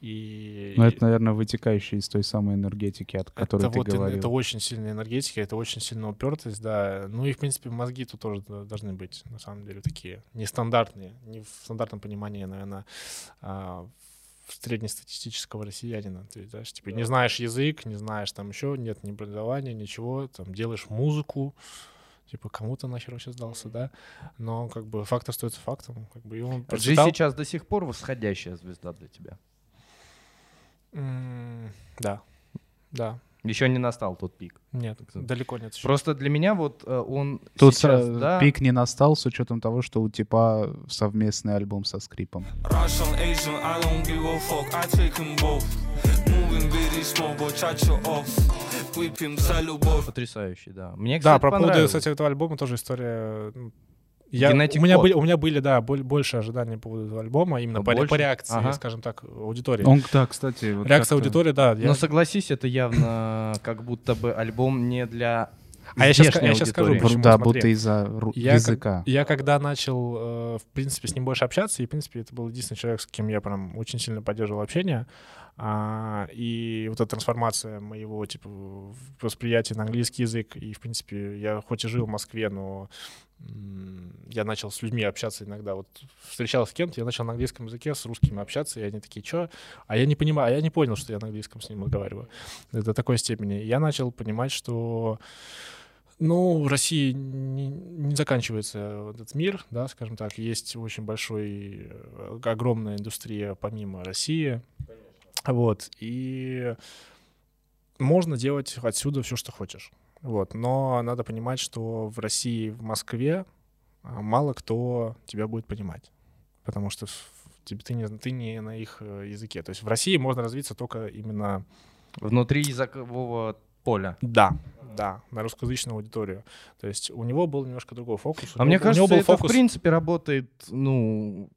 И, Ну, это, наверное, вытекающее из той самой энергетики, от которой это ты вот говорил. это очень сильная энергетика, это очень сильная упертость, да. Ну и, в принципе, мозги тут тоже должны быть, на самом деле, такие нестандартные, не в стандартном понимании, наверное, а, среднестатистического россиянина. Ты, знаешь, типа, не знаешь язык, не знаешь там еще, нет ни образования, ничего, там делаешь музыку, типа, кому-то нахер вообще сдался, да? Но, как бы, факт остается фактом. Как бы, и он Джи процветал. сейчас до сих пор восходящая звезда для тебя. М, Да, да. Еще не настал тот пик. Нет, далеко нет. ещё. Просто для меня вот э, он Тут сейчас, э, да, пик не настал с учетом того, что у типа совместный альбом со скрипом. Russian, Asian, I don't give a fuck, I take them both. Moving very small, but chat you off. Whipping salo both. потрясающий, да. Мне, Да, кстати, про поводу, кстати, этого альбома тоже история. Ну, Я, Genetic у, меня Code. были, у меня были, да, боль- больше ожиданий по поводу этого альбома, именно Ну, по, по реакции, Ага. скажем так, аудитории. Он, да, кстати, вот Реакция аудитории, да. я- Но согласись, это явно [laughs] как будто бы альбом не для А я здешней я щас скажу, почему. да, смотри. будто из-за ру- Я как- языка. Я когда начал, э, в принципе, с ним больше общаться, и, в принципе, это был единственный человек, с кем я прям очень сильно поддерживал общение, а, и вот эта трансформация моего, типа, восприятия на английский язык, и, в принципе, я хоть и жил в Москве, но я начал с людьми общаться иногда, вот встречался с кем-то, я начал на английском языке с русскими общаться, и они такие, что? А я не понимаю, а я не понял, что я на английском с ним разговариваю до такой степени. Я начал понимать, что ну, в России не, не заканчивается этот мир, да, скажем так. Есть очень большой, э, огромная индустрия помимо России. Вот. И можно делать отсюда все, что хочешь. Вот. Но надо понимать, что в России, в Москве а, мало кто тебя будет понимать. Потому что тебе- ты, не, ты не на их э, языке. То есть в России можно развиться только именно внутри языкового поля. да, да, на русскоязычную аудиторию. То есть у него был немножко другой фокус. А него- мне кажется, это фокус. в принципе работает, ну,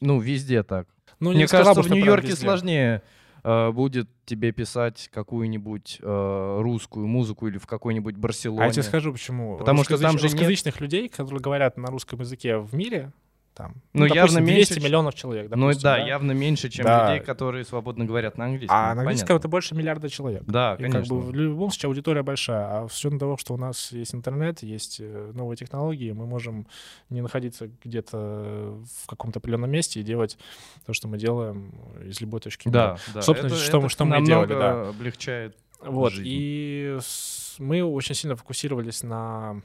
ну везде так. Ну, не Мне сказал кажется, бы, в Нью-Йорке сложнее э, будет тебе писать какую-нибудь э, русскую музыку или в какой-нибудь Барселоне. А я тебе скажу, почему. Потому что там же нет- русскоязычных людей, которые говорят на русском языке в мире, там, Ну, ну, явно допустим, 200 меньше, миллионов человек, ну допустим, да, явно меньше, чем Да. людей, которые свободно говорят на английском. А на английском Понятно. это больше миллиарда человек. Да, И конечно. как бы в любом случае аудитория большая. А с учетом того, что у нас есть интернет, есть э, новые технологии, мы можем не находиться где-то в каком-то определенном месте и делать то, что мы делаем из любой точки мира. Да, да. Собственно, это, что мы- это что мы делали, да. облегчает. Вот, жизнь. и с- мы очень сильно фокусировались на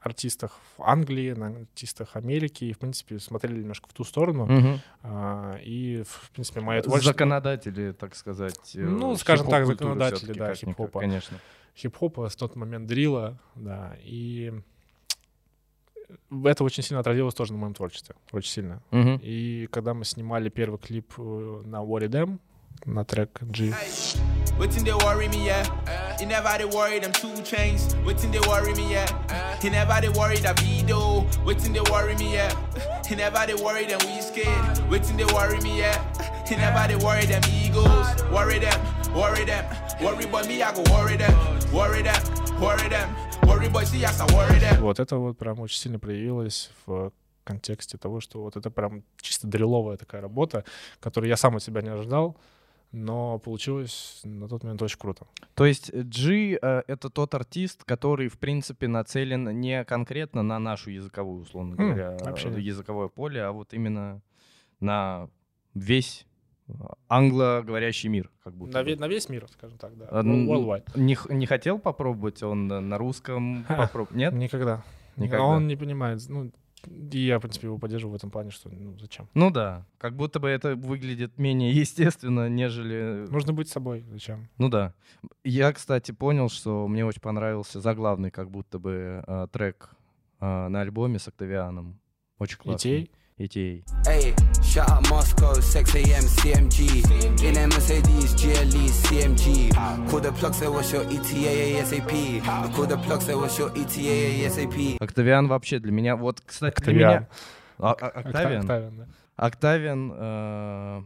артистах в Англии, на артистах Америки, и, в принципе, смотрели немножко в ту сторону. Мгм. А, и, в принципе, мое творчество... Законодатели, так сказать. э, Ну, скажем так, законодатели, да, хип-хопа. Конечно. хип-хопа, с тот момент дрила, да, и это очень сильно отразилось тоже на моем творчестве, очень сильно. Мгм. И когда мы снимали первый клип э, на Worry Them, на трек G, Waiting they worry me, yeah. You never they worry them two chains. Waiting they worry me, yeah. You never they worry that video. Waiting they worry me, yeah. You never they worry them we scared. Waiting they worry me, yeah. You never they worry them egos. Worry them, worry them. Worry about me, I go worry them. Worry them, worry them. Worry about see, I worry them. Вот это вот прям очень сильно проявилось в контексте того, что вот это прям чисто дреловая такая работа, которую я сам от себя не ожидал, но получилось на тот момент очень круто. То есть G э, это тот артист, который, в принципе, нацелен не конкретно на нашу языковую, условно М, говоря, вообще э, нет. языковое поле, а вот именно на весь э, англоговорящий мир, как будто. На, на весь мир, скажем так, да. А, н- Worldwide. Не, не хотел попробовать он на русском попробовать? Нет? Никогда. Никогда. Он не понимает. Ну, и я, в принципе, его поддерживаю в этом плане, что ну зачем? Ну да, как будто бы это выглядит менее естественно, нежели... Нужно быть собой, зачем? Ну да. Я, кстати, понял, что мне очень понравился заглавный, как будто бы э, трек э, на альбоме с Октавианом. Очень классный. Детей. Детей. Hey, shout out Moscow, 6 a.m. CMG. In Mercedes, GLE, CMG. Call the plug, say what's your E ETA ASAP. Call the plug, say what's your E ETA ASAP. Октавиан вообще для меня... Вот, кстати, для Октавиан. меня... А- а- Окта- Октавиан? Октавиан, да. Октавиан э,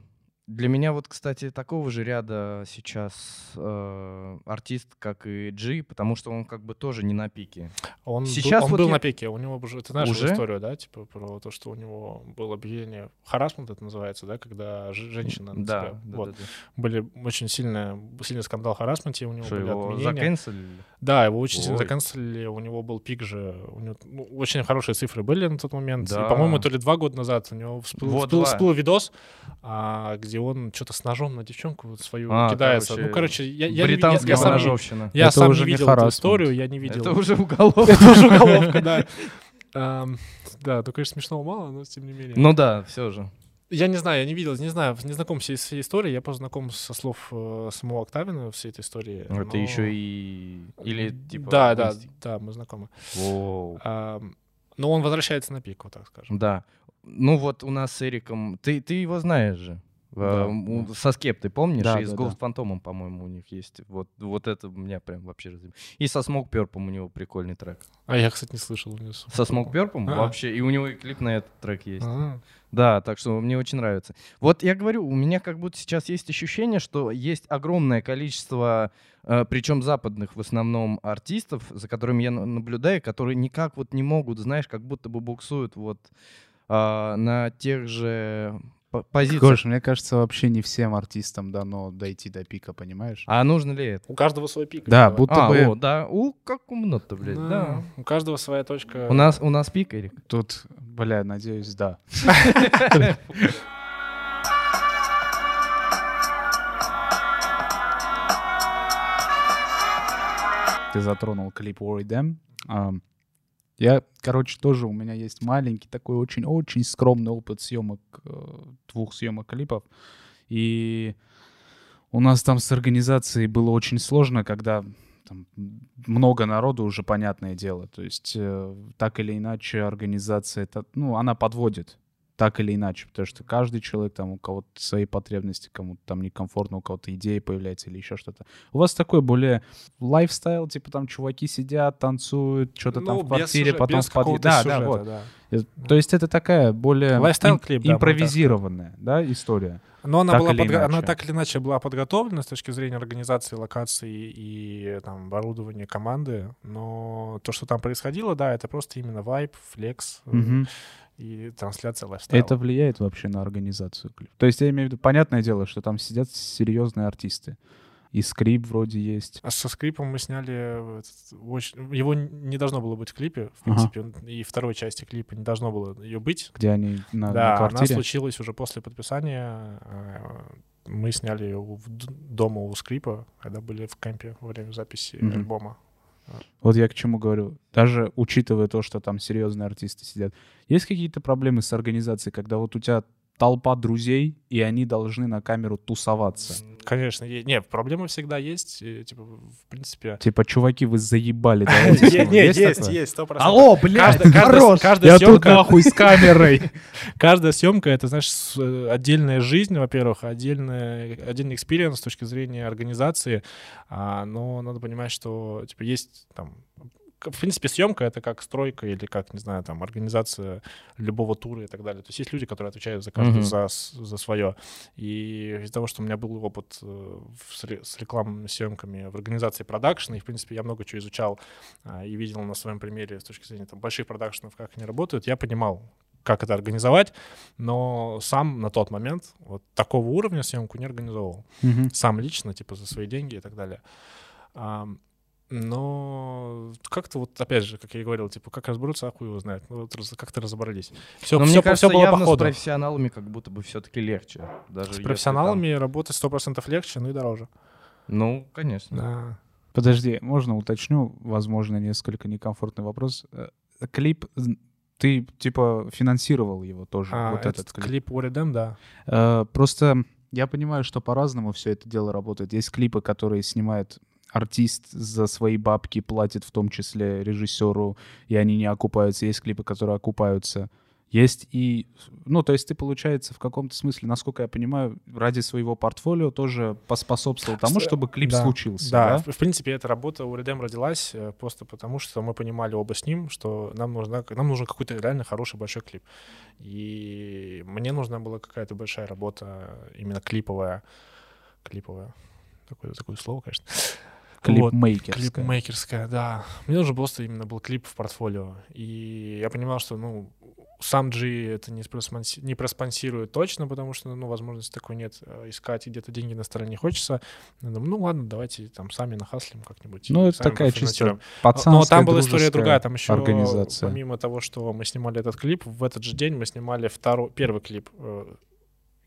для меня вот, кстати, такого же ряда сейчас э, артист, как и G, потому что он как бы тоже не на пике. Он, был- Сейчас он вот был я- на пике, у него уже, ты знаешь Уже? историю, да, типа про то, что у него было объявление, харасмент это называется, да, когда женщина на Да, тебя- да, вот, да, да. были очень сильный, сильный скандал харасменте, у него Что были его отменения. заканцелили? Да, его очень сильно Ой. заканцелили, у него был пик же, у него ну, очень хорошие цифры были на тот момент. Да. И, по-моему, то ли два года назад у него всплыл, Вот всплыл- всплыл видос, а, где где он что-то с ножом на девчонку вот свою А, кидается. короче, ну, короче, я, я, не- я, Британская я сам, не- поножовщина. я Это сам уже не видел эту историю, я не видел. Это уже [laughs] уголовка. Это уже уголовка, да. Да, то, конечно, смешного мало, но тем не менее. Ну да, все же. Я не знаю, я не видел, не знаю, не знаком с всей историей, я просто знаком со слов э, самого Октавина всей этой истории. Это но- еще и... Или типа... Да, да, да, мы знакомы. Воу. Ам, Но он возвращается на пик, вот так скажем. Да. Ну вот у нас с Эриком... Ты, ты его знаешь же. Да, Э, у- Со скептой, помнишь? Да, и с да, Ghost да. Phantom, по-моему, у них есть. Вот, вот это меня прям вообще разъеб- И со Smoke Purple у него прикольный трек. А я, кстати, не слышал. у него Со Smoke Purple А. вообще. И у него и клип на этот трек есть. А, Да, так что мне очень нравится. Вот я говорю, у меня как будто сейчас есть ощущение, что есть огромное количество, причем западных в основном артистов, за которыми я на- наблюдаю, которые никак вот не могут, знаешь, как будто бы буксуют вот а, на тех же по- позициях. Гош, мне кажется, вообще не всем артистам дано дойти до пика, понимаешь? А нужно ли это? У каждого свой пик. Да, видимо. будто а, бы о, да, у, как умно-то, блядь, Да, да. У каждого своя точка. У нас, у нас пик, Эрик. тут, бля, надеюсь, да. [laughs] Ты затронул клип Worry Them. Я, короче, тоже у меня есть маленький такой очень-очень скромный опыт съемок, э, двух съемок клипов. И у нас там с организацией было очень сложно, когда там много народу уже понятное дело. То есть э, так или иначе организация, это, ну, она подводит так или иначе, потому что каждый человек там у кого-то свои потребности, кому-то там некомфортно, у кого-то идеи появляется или еще что-то. У вас такой более лайфстайл, типа там чуваки сидят, танцуют, что-то там Ну, в без квартире, сюжета- потом в подъезде. Да, да, сюжета, вот. да. Э, То есть это такая более Лайфстайл-клип, да, импровизированная, да, история. Но она, Так была подго- она так или иначе была подготовлена с точки зрения организации локации и там оборудования команды. Но то, что там происходило, да, это просто именно вайб, flex э, Мгм. И трансляция лайфстайла. Это влияет вообще на организацию клипа. То есть я имею в виду, понятное дело, что там сидят серьезные артисты. И скрип вроде есть. А со скрипом мы сняли... этот очень- Его не должно было быть в клипе, в Ага. принципе. он- И второй части клипа не должно было ее быть. Где они на, на да, она квартире. случилась уже после подписания. э, Мы сняли ее в дома у скрипа, когда были в кемпе во время записи Мгм. альбома. Вот я к чему говорю. Даже учитывая то, что там серьезные артисты сидят, есть какие-то проблемы с организацией, когда вот у тебя толпа друзей, и они должны на камеру тусоваться. Конечно, е- не, проблемы всегда есть. и, Типа, в принципе... Типа, чуваки, вы заебали. давайте Не, снова. не, есть, есть, сто процентов. Алло, блядь, хорош! Я тут съемка- нахуй с камерой. [laughs] Каждая съемка это, знаешь, э, отдельная жизнь, во-первых, отдельный experience с точки зрения организации. А, но надо понимать, что типа есть там. В принципе, съемка это как стройка или как, не знаю, там, организация любого тура и так далее. То есть есть люди, которые отвечают за каждую Мгм. за, за свое. И из-за того, что у меня был опыт э, с, ре- с рекламными съемками в организации продакшена, и, в принципе, я много чего изучал а, и видел на своем примере с точки зрения там, больших продакшенов, как они работают, я понимал, как это организовать, но сам на тот момент вот такого уровня съемку не организовывал. Мгм. Сам лично, типа, за свои деньги и так далее. Но как-то вот, опять же, как я и говорил, типа, как разберутся, ахуй его знает. Ну, вот как-то разобрались. Все, Но все, мне кажется, было по явно с ходу. профессионалами как будто бы все-таки легче. Даже С профессионалами работать 100% легче, ну и дороже. там- Ну, конечно. Да. Подожди, можно уточню, возможно, несколько некомфортный вопрос. Э, Клип, ты, типа, финансировал его тоже, А, вот этот, этот клип? клип Them, да. Э, Просто я понимаю, что по-разному все это дело работает. Есть клипы, которые снимает артист за свои бабки, платит в том числе режиссеру, и они не окупаются. Есть клипы, которые окупаются. Есть и... Ну, то есть ты, получается, в каком-то смысле, насколько я понимаю, ради своего портфолио тоже поспособствовал тому, С- чтобы клип да, случился, Да, да? В, в принципе, эта работа у Редем родилась э, просто потому, что мы понимали оба с ним, что нам, нужна, нам нужен какой-то реально хороший большой клип. И мне нужна была какая-то большая работа, именно клиповая. Клиповая. Такое, такое слово, конечно. Вот. Клипмейкерская. Клипмейкерская, да. Мне нужен просто именно был клип в портфолио. И я понимал, что, ну, сам G это не, проспонси- не проспонсирует точно, потому что, ну, возможности такой нет. А Искать где-то деньги на стороне хочется. Я думаю, ну, ладно, давайте там сами нахаслим как-нибудь. Ну, это такая чисто Но пацанская, там была история другая. Там еще, организация. помимо того, что мы снимали этот клип, в этот же день мы снимали второй, первый клип э,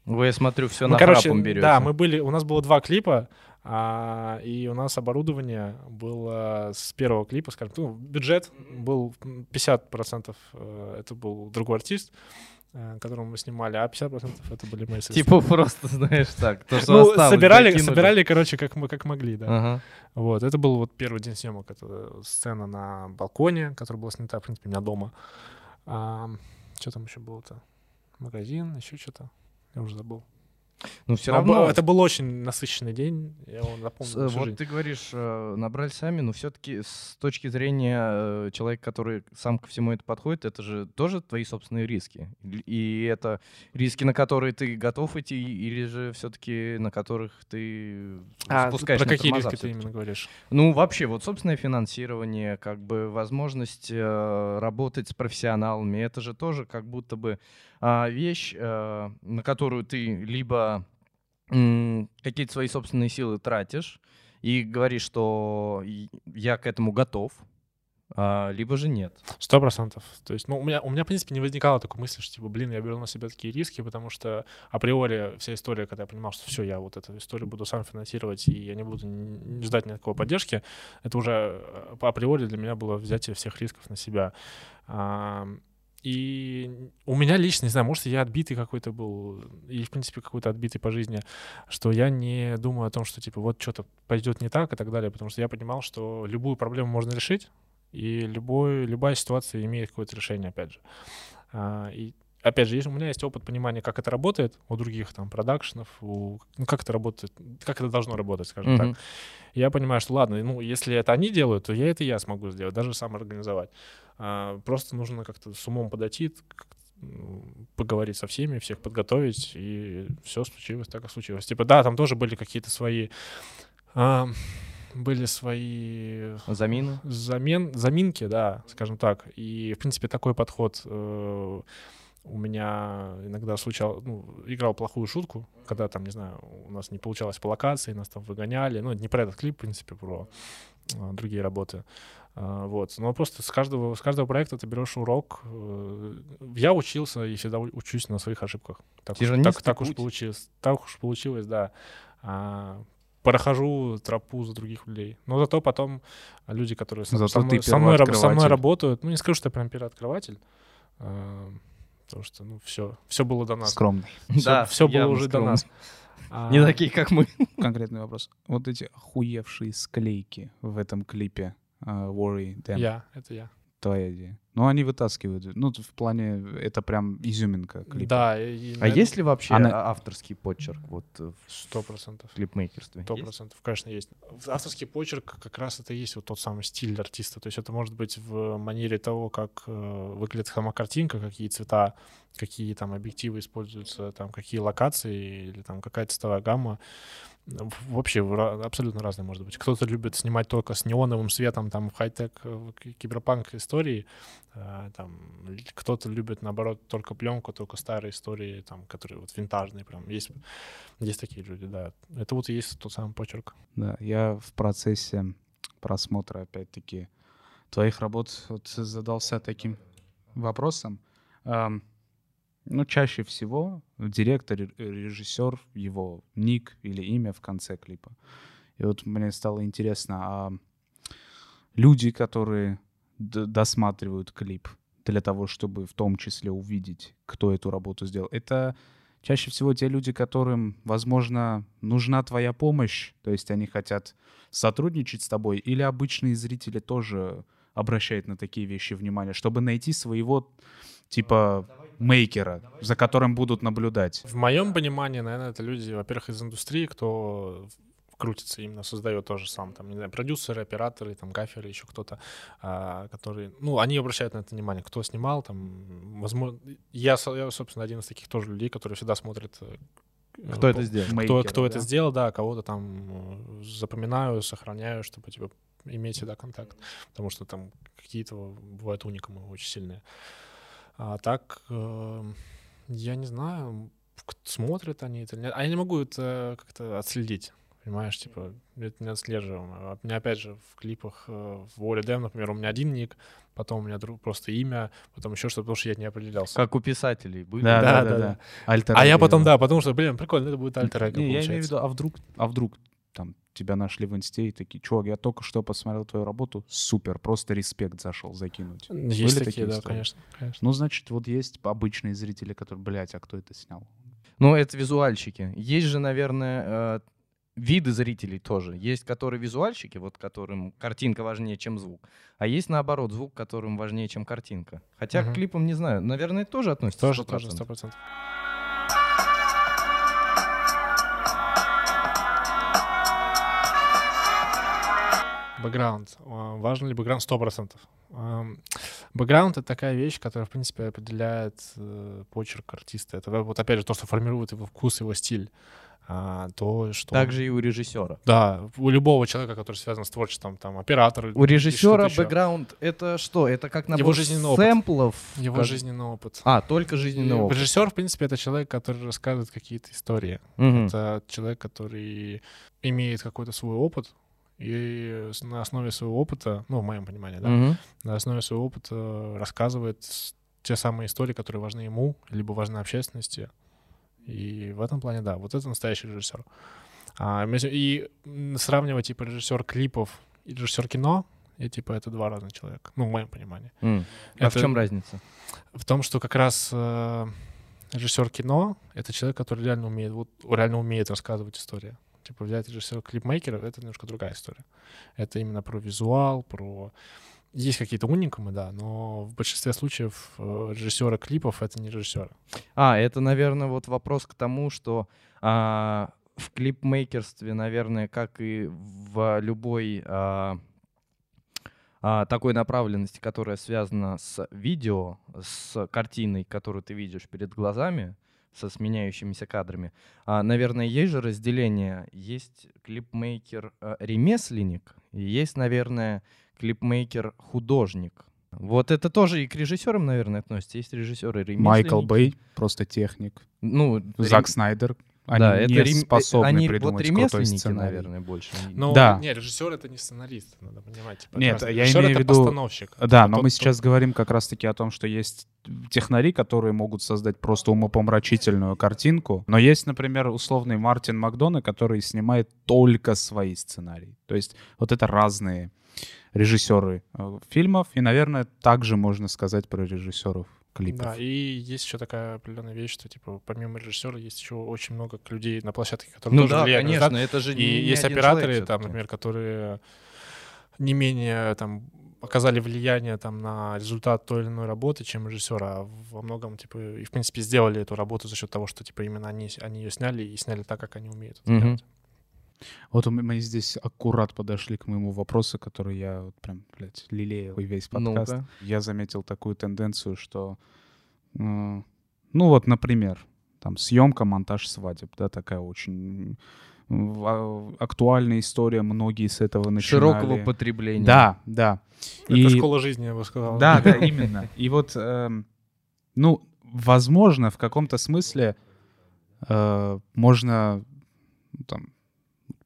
Вы, я смотрю, все Мы, на короче, храпом берете. да, мы были, у нас было два клипа, а, и у нас оборудование было с первого клипа, скажем, ну, бюджет был м, 50%, э, это был другой артист, э, которого мы снимали, а 50% это были мои средства. Типа просто, знаешь, так, то, что ну, осталось, собирали, собирали, короче, как мы как могли, да. Ага. Вот, это был вот первый день съемок, это сцена на балконе, которая была снята, в принципе, у меня дома. что там еще было-то? Магазин, еще что-то. Я уже забыл. Ну, все Но равно... был- это был очень насыщенный день, я его С- э, всю Вот жизнь. ты говоришь, э, набрали сами, но все-таки с точки зрения э, человека, который сам ко всему это подходит, это же тоже твои собственные риски. И это риски, на которые ты готов идти, или же все-таки на которых ты А, спускаешь про какие риски ты именно говоришь? Ну, вообще, вот собственное финансирование, как бы возможность э, работать с профессионалами, это же тоже как будто бы а, вещь, э, на которую ты либо какие-то свои собственные силы тратишь и говоришь, что я к этому готов, а, либо же нет. Сто процентов. То есть, ну, у меня, у меня, в принципе, не возникало такой мысли, что, типа, блин, я беру на себя такие риски, потому что априори вся история, когда я понимал, что все, я вот эту историю буду сам финансировать, и я не буду не ждать никакой поддержки, это уже по априори для меня было взятие всех рисков на себя. И у меня лично, не знаю, может, я отбитый какой-то был, и, в принципе, какой-то отбитый по жизни, что я не думаю о том, что, типа, вот что-то пойдет не так и так далее, потому что я понимал, что любую проблему можно решить, и любой, любая ситуация имеет какое-то решение, опять же. А, и опять же, у меня есть опыт понимания, как это работает у других там продакшенов, у, ну, как это работает, как это должно работать, скажем так. Мгм. Я понимаю, что ладно, ну, если это они делают, то я это я смогу сделать, даже сам организовать. А, просто нужно как-то с умом подойти, поговорить со всеми, всех подготовить, и все случилось так, как случилось. Типа, да, там тоже были какие-то свои... а, были свои Замины? замен, заминки, да, скажем так. И, в принципе, такой подход э, у меня иногда случал, ну, играл плохую шутку, когда там, не знаю, у нас не получалось по локации, нас там выгоняли. Ну, не про этот клип, в принципе, про э, другие работы. А, вот. Но просто с каждого, с каждого проекта ты берешь урок. Э, Я учился и всегда учусь на своих ошибках. Так, уж, так, так уж получилось. Так уж получилось, да. А, прохожу тропу за других людей. Но зато потом люди, которые со, Зато со мной, со, мной, со мной работают, ну не скажу, что я прям первооткрыватель, а, потому что ну все, все было до нас. Скромный. [laughs] Всё- Да, всё было уже до скромно. нас. А, Не такие, как мы. [laughs] Конкретный вопрос. Вот эти охуевшие склейки в этом клипе а, Worry Them, Я, это я. твоя идея. Ну, они вытаскивают. Ну, в плане, это прям изюминка клипа. Да, и- и, А наверно, есть ли вообще Она- авторский почерк вот э, в Сто процентов. клипмейкерстве? Сто процентов, конечно, есть. Авторский почерк как раз это и есть вот тот самый стиль артиста. То есть это может быть в манере того, как э, выглядит сама картинка, какие цвета, какие там объективы используются, там какие локации или там какая цветовая гамма. Вообще абсолютно разные может быть. Кто-то любит снимать только с неоновым светом, там в хай-тек, э, киберпанк истории, э, там кто-то любит наоборот только пленку, только старые истории, там, которые вот винтажные прям. Есть, есть такие люди, да. Это вот и есть тот самый почерк. Да, я в процессе просмотра, опять-таки, твоих работ вот задался таким вопросом. Ам, ну, чаще всего директор, ре- режиссер, его ник или имя в конце клипа. И вот мне стало интересно, а люди, которые досматривают клип для того, чтобы в том числе увидеть, кто эту работу сделал, это чаще всего те люди, которым, возможно, нужна твоя помощь, то есть они хотят сотрудничать с тобой, или обычные зрители тоже обращают на такие вещи внимание, чтобы найти своего типа мейкера, за которым будут наблюдать. В моем понимании, наверное, это люди, во-первых, из индустрии, кто крутится, именно создает тоже сам, там, не знаю, продюсеры, операторы, там, гаферы, еще кто-то, а, которые, ну, они обращают на это внимание, кто снимал, там, возможно, я, я, собственно, один из таких тоже людей, которые всегда смотрят, э, Кто это сделал? кто, Мейкера, кто это да? сделал, да, кого-то там э, запоминаю, сохраняю, чтобы, типа, иметь всегда контакт, потому что там какие-то бывают уникумы очень сильные. А так, э, я не знаю, смотрят они это или нет. А я не могу это как-то отследить. Понимаешь, типа, это не отслеживаемо. А у меня, опять же, в клипах э, в Wall Dem, например, у меня один ник, потом у меня друг, просто имя, потом еще что-то, потому что я не определялся. Как у писателей были. Да, Да, да, да, да. да. а я потом, да. потому что, блин, прикольно, это будет альтер Не, я имею в виду, а вдруг, а вдруг там тебя нашли в инсте и такие, чувак, я только что посмотрел твою работу, супер, просто респект зашел закинуть. Есть Были такие, да, истории? конечно, конечно. Ну, значит, вот есть обычные зрители, которые, блядь, а кто это снял? Ну, это визуальщики. Есть же, наверное, э, виды зрителей тоже. Есть, которые визуальщики, вот которым картинка важнее, чем звук. А есть, наоборот, звук, которым важнее, чем картинка. Хотя Мгм. к клипам, не знаю, наверное, это тоже относится. Тоже, 100%. тоже, сто процентов. Бэкграунд. Важен ли бэкграунд? Сто процентов. Бэкграунд — это такая вещь, которая, в принципе, определяет э, почерк артиста. Это вот, опять же, то, что формирует его вкус, его стиль. А, то, что... Также и у режиссера. Да, у любого человека, который связан с творчеством, там, оператор. У режиссера бэкграунд это что? Это как набор Его жизненный опыт. сэмплов? Его Как- жизненный опыт. А, только жизненный опыт. Режиссер, в принципе, это человек, который рассказывает какие-то истории. Мгм. Это человек, который имеет какой-то свой опыт, и на основе своего опыта, ну, в моем понимании, да, Мгм. на основе своего опыта рассказывает с- те самые истории, которые важны ему, либо важны общественности. И в этом плане, да, вот это настоящий режиссер. А, и сравнивать, типа, режиссер клипов и режиссер кино, и, типа, это два разных человека, ну, в моем понимании. М. А в Это- чем разница? В том, что как раз э, режиссер кино — это человек, который реально умеет, вот, реально умеет рассказывать истории. Типа взять режиссера клипмейкера — это немножко другая история. Это именно про визуал, про... Есть какие-то уникумы, да, но в большинстве случаев э, режиссеры клипов — это не режиссеры. А, это, наверное, вот вопрос к тому, что а, в клипмейкерстве, наверное, как и в любой а, а, такой направленности, которая связана с видео, с картиной, которую ты видишь перед глазами, со сменяющимися кадрами, а, наверное, есть же разделение. Есть клипмейкер-ремесленник, и есть, наверное, клипмейкер-художник. Вот это тоже и к режиссерам, наверное, относится. Есть режиссеры ремесленники. Майкл Бэй, просто техник. Ну, Зак рем- Снайдер. Они да, не это рем- способны они придумать вот крутой ремесленники, сценарий. наверное, больше. Но Да. не, режиссер — это не сценарист, надо понимать. Типа, Нет, это я режиссер имею в виду- постановщик. Да, но тот, мы кто- сейчас говорим как раз-таки о том, что есть технари, которые могут создать просто умопомрачительную картинку. Но есть, например, условный Мартин Макдона, который снимает только свои сценарии. То есть вот это разные режиссеры э, фильмов. И, наверное, также можно сказать про режиссеров клипов. Да, и есть еще такая определенная вещь, что, типа, помимо режиссера есть еще очень много людей на площадке, которые Ну тоже да, влияют на конечно, это же И не- есть операторы, человек там, например, которые не менее там оказали влияние там на результат той или иной работы, чем режиссера, а во многом, типа, и в принципе сделали эту работу за счет того, что, типа, именно они, они ее сняли и сняли так, как они умеют делать. Вот мы- здесь аккурат подошли к моему вопросу, который я вот прям, блядь, лелеял весь подкаст. Ну-ка. Я заметил такую тенденцию, что, ну вот, например, там съемка, монтаж свадеб, да, такая очень а, актуальная история, многие с этого начинали. Широкого потребления. Да, да. Это И- школа жизни, я бы сказал. Да, да, [laughs] именно. И вот, эм, ну, возможно, в каком-то смысле э, можно там,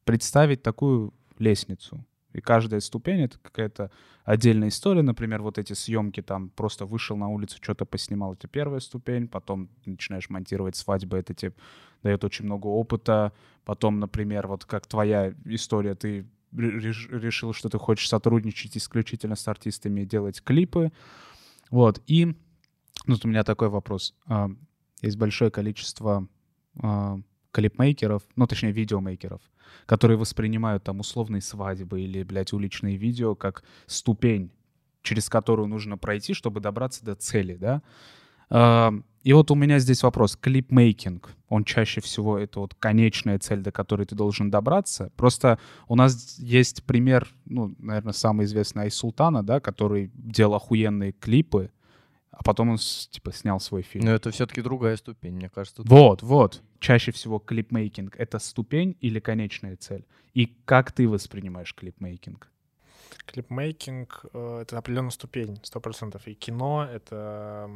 представить такую лестницу. И каждая ступень — это какая-то отдельная история. Например, вот эти съемки, там просто вышел на улицу, что-то поснимал, это первая ступень. Потом начинаешь монтировать свадьбы, это тебе дает очень много опыта. Потом, например, вот как твоя история, ты ре- реш- решил, что ты хочешь сотрудничать исключительно с артистами делать клипы. Вот, и ну, вот у меня такой вопрос. А, Есть большое количество а, клипмейкеров, ну, точнее, видеомейкеров, которые воспринимают там условные свадьбы или, блядь, уличные видео как ступень, через которую нужно пройти, чтобы добраться до цели, да? И вот у меня здесь вопрос. Клипмейкинг, он чаще всего это вот конечная цель, до которой ты должен добраться. Просто у нас есть пример, ну, наверное, самый известный Айсултана, да, который делал охуенные клипы, а потом он, типа, снял свой фильм. Но это все-таки другая ступень, мне кажется. Вот, вот. Чаще всего клипмейкинг — это ступень или конечная цель? И как ты воспринимаешь клипмейкинг? Клипмейкинг — э, это определенная ступень, сто процентов. И кино — это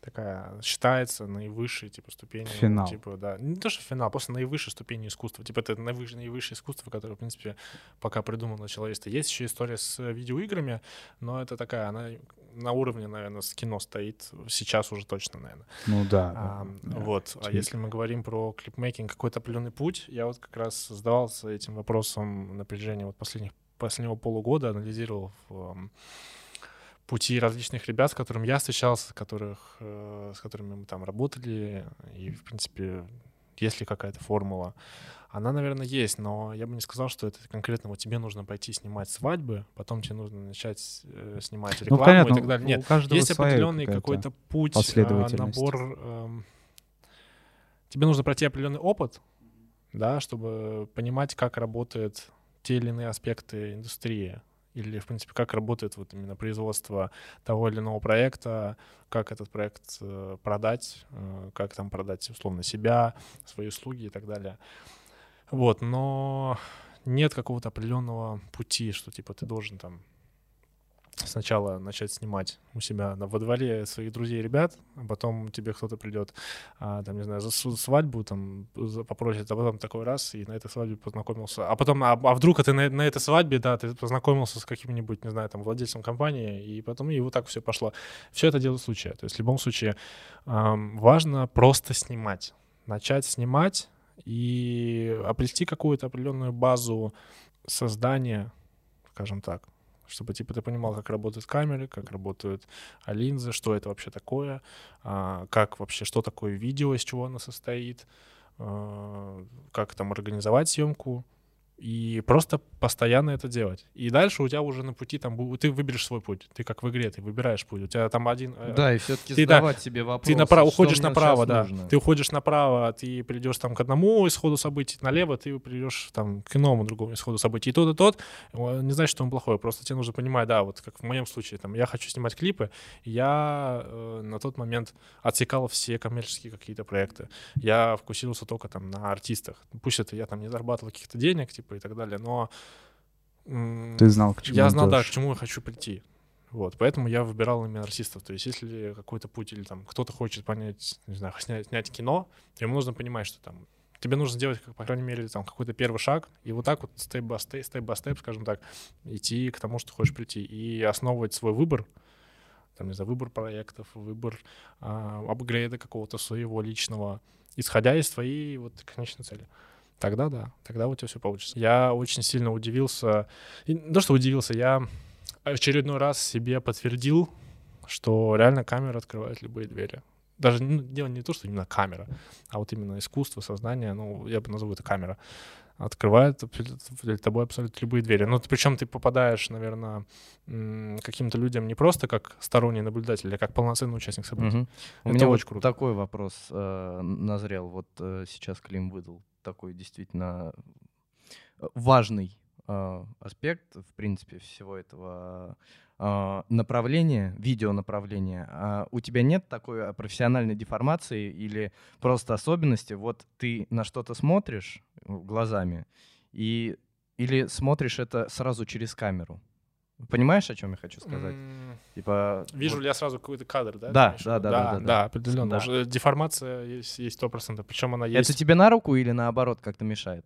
такая считается наивысшей типа ступенью Финал. типа да не то что финал просто наивысшей ступенью искусства типа это наивысшее, наивысшее искусство которое в принципе пока придумано человечество есть еще история с видеоиграми но это такая она на уровне наверное с кино стоит. Сейчас уже точно наверное Ну да. а, да. вот. А Тебе- если мы говорим про клипмейкинг какой-то определенный путь я вот как раз задавался этим вопросом на протяжении вот последних последнего полугода анализировал пути различных ребят, с которыми я встречался, которых, э, с которыми мы там работали, и, в принципе, есть ли какая-то формула. Она, наверное, есть, но я бы не сказал, что это конкретно вот тебе нужно пойти снимать свадьбы, потом тебе нужно начать э, снимать Ну, рекламу понятно, и так далее. у Нет, каждого есть определенный какой-то путь, а, набор. эм, тебе нужно пройти определенный опыт, да, чтобы понимать, как работают те или иные аспекты индустрии или, в принципе, как работает вот именно производство того или иного проекта, как этот проект э, продать, э, как там продать, условно, себя, свои услуги и так далее. Вот, но нет какого-то определенного пути, что, типа, ты должен там сначала начать снимать у себя на, во дворе своих друзей и ребят, а потом тебе кто-то придет, а, там, не знаю, за свадьбу там за- попросит, а потом такой раз, и на этой свадьбе познакомился. А потом, а, а вдруг ты на, на этой свадьбе, да, ты познакомился с каким-нибудь, не знаю, там, владельцем компании, и потом и вот так все пошло. Все это дело случая. То есть в любом случае ам, важно просто снимать. Начать снимать и обрести какую-то определенную базу создания, скажем так, чтобы типа ты понимал, как работают камеры, как работают а, линзы, что это вообще такое, а, как вообще, что такое видео, из чего оно состоит, а, как там организовать съемку, и просто постоянно это делать. И дальше у тебя уже на пути там ты выберешь свой путь. Ты как в игре, ты выбираешь путь. У тебя там один... э, Да, и все-таки ты, да, задавать себе вопрос. ты направо, уходишь направо, да. нужно? Ты уходишь направо, ты придешь там к одному исходу событий, налево ты придешь там к иному другому исходу событий. И тот, и тот э, не значит, что он плохой, просто тебе нужно понимать, да, вот как в моем случае, там, я хочу снимать клипы, я э, на тот момент отсекал все коммерческие какие-то проекты. Я фокусировался только там на артистах. Пусть это я там не зарабатывал каких-то денег, типа, и так далее, но Ты знал, к чему я знал, да, к чему я хочу прийти. Вот, поэтому я выбирал именно артистов. То есть, если какой-то путь или там кто-то хочет понять, не знаю, снять, снять кино, то ему нужно понимать, что там тебе нужно сделать, как, по крайней мере, там какой-то первый шаг, и вот так вот степ by степ, степ by степ, скажем так, идти к тому, что хочешь прийти, и основывать свой выбор, там, не знаю, выбор проектов, выбор а, апгрейда какого-то своего личного, исходя из твоей вот конечной цели. Тогда да, тогда у тебя все получится. Я очень сильно удивился, и не то, что удивился, я очередной раз себе подтвердил, что реально камера открывает любые двери. Даже ну, дело не то, что именно камера, а вот именно искусство, сознание, ну, я бы назову это камера, открывает перед тобой абсолютно любые двери. Ну, причем ты попадаешь, наверное, каким-то людям не просто как сторонний наблюдатель, а как полноценный участник событий. Мгм. У Это меня очень вот круто. такой вопрос э, назрел. Вот э, сейчас Клим выдал такой действительно э, важный э, аспект, в принципе, всего этого э, направления, видеонаправления. А у тебя нет такой э, профессиональной деформации или просто особенности? Вот ты на что-то смотришь э, глазами и или смотришь это сразу через камеру? Понимаешь, о чем я хочу сказать? М, Типа Вижу вот- ли я сразу какой-то кадр, да? Да, в да, виду? да, да, да, да. определенно. Да. Уже деформация есть есть сто процентов. Причем она есть это тебе на руку или наоборот как-то мешает?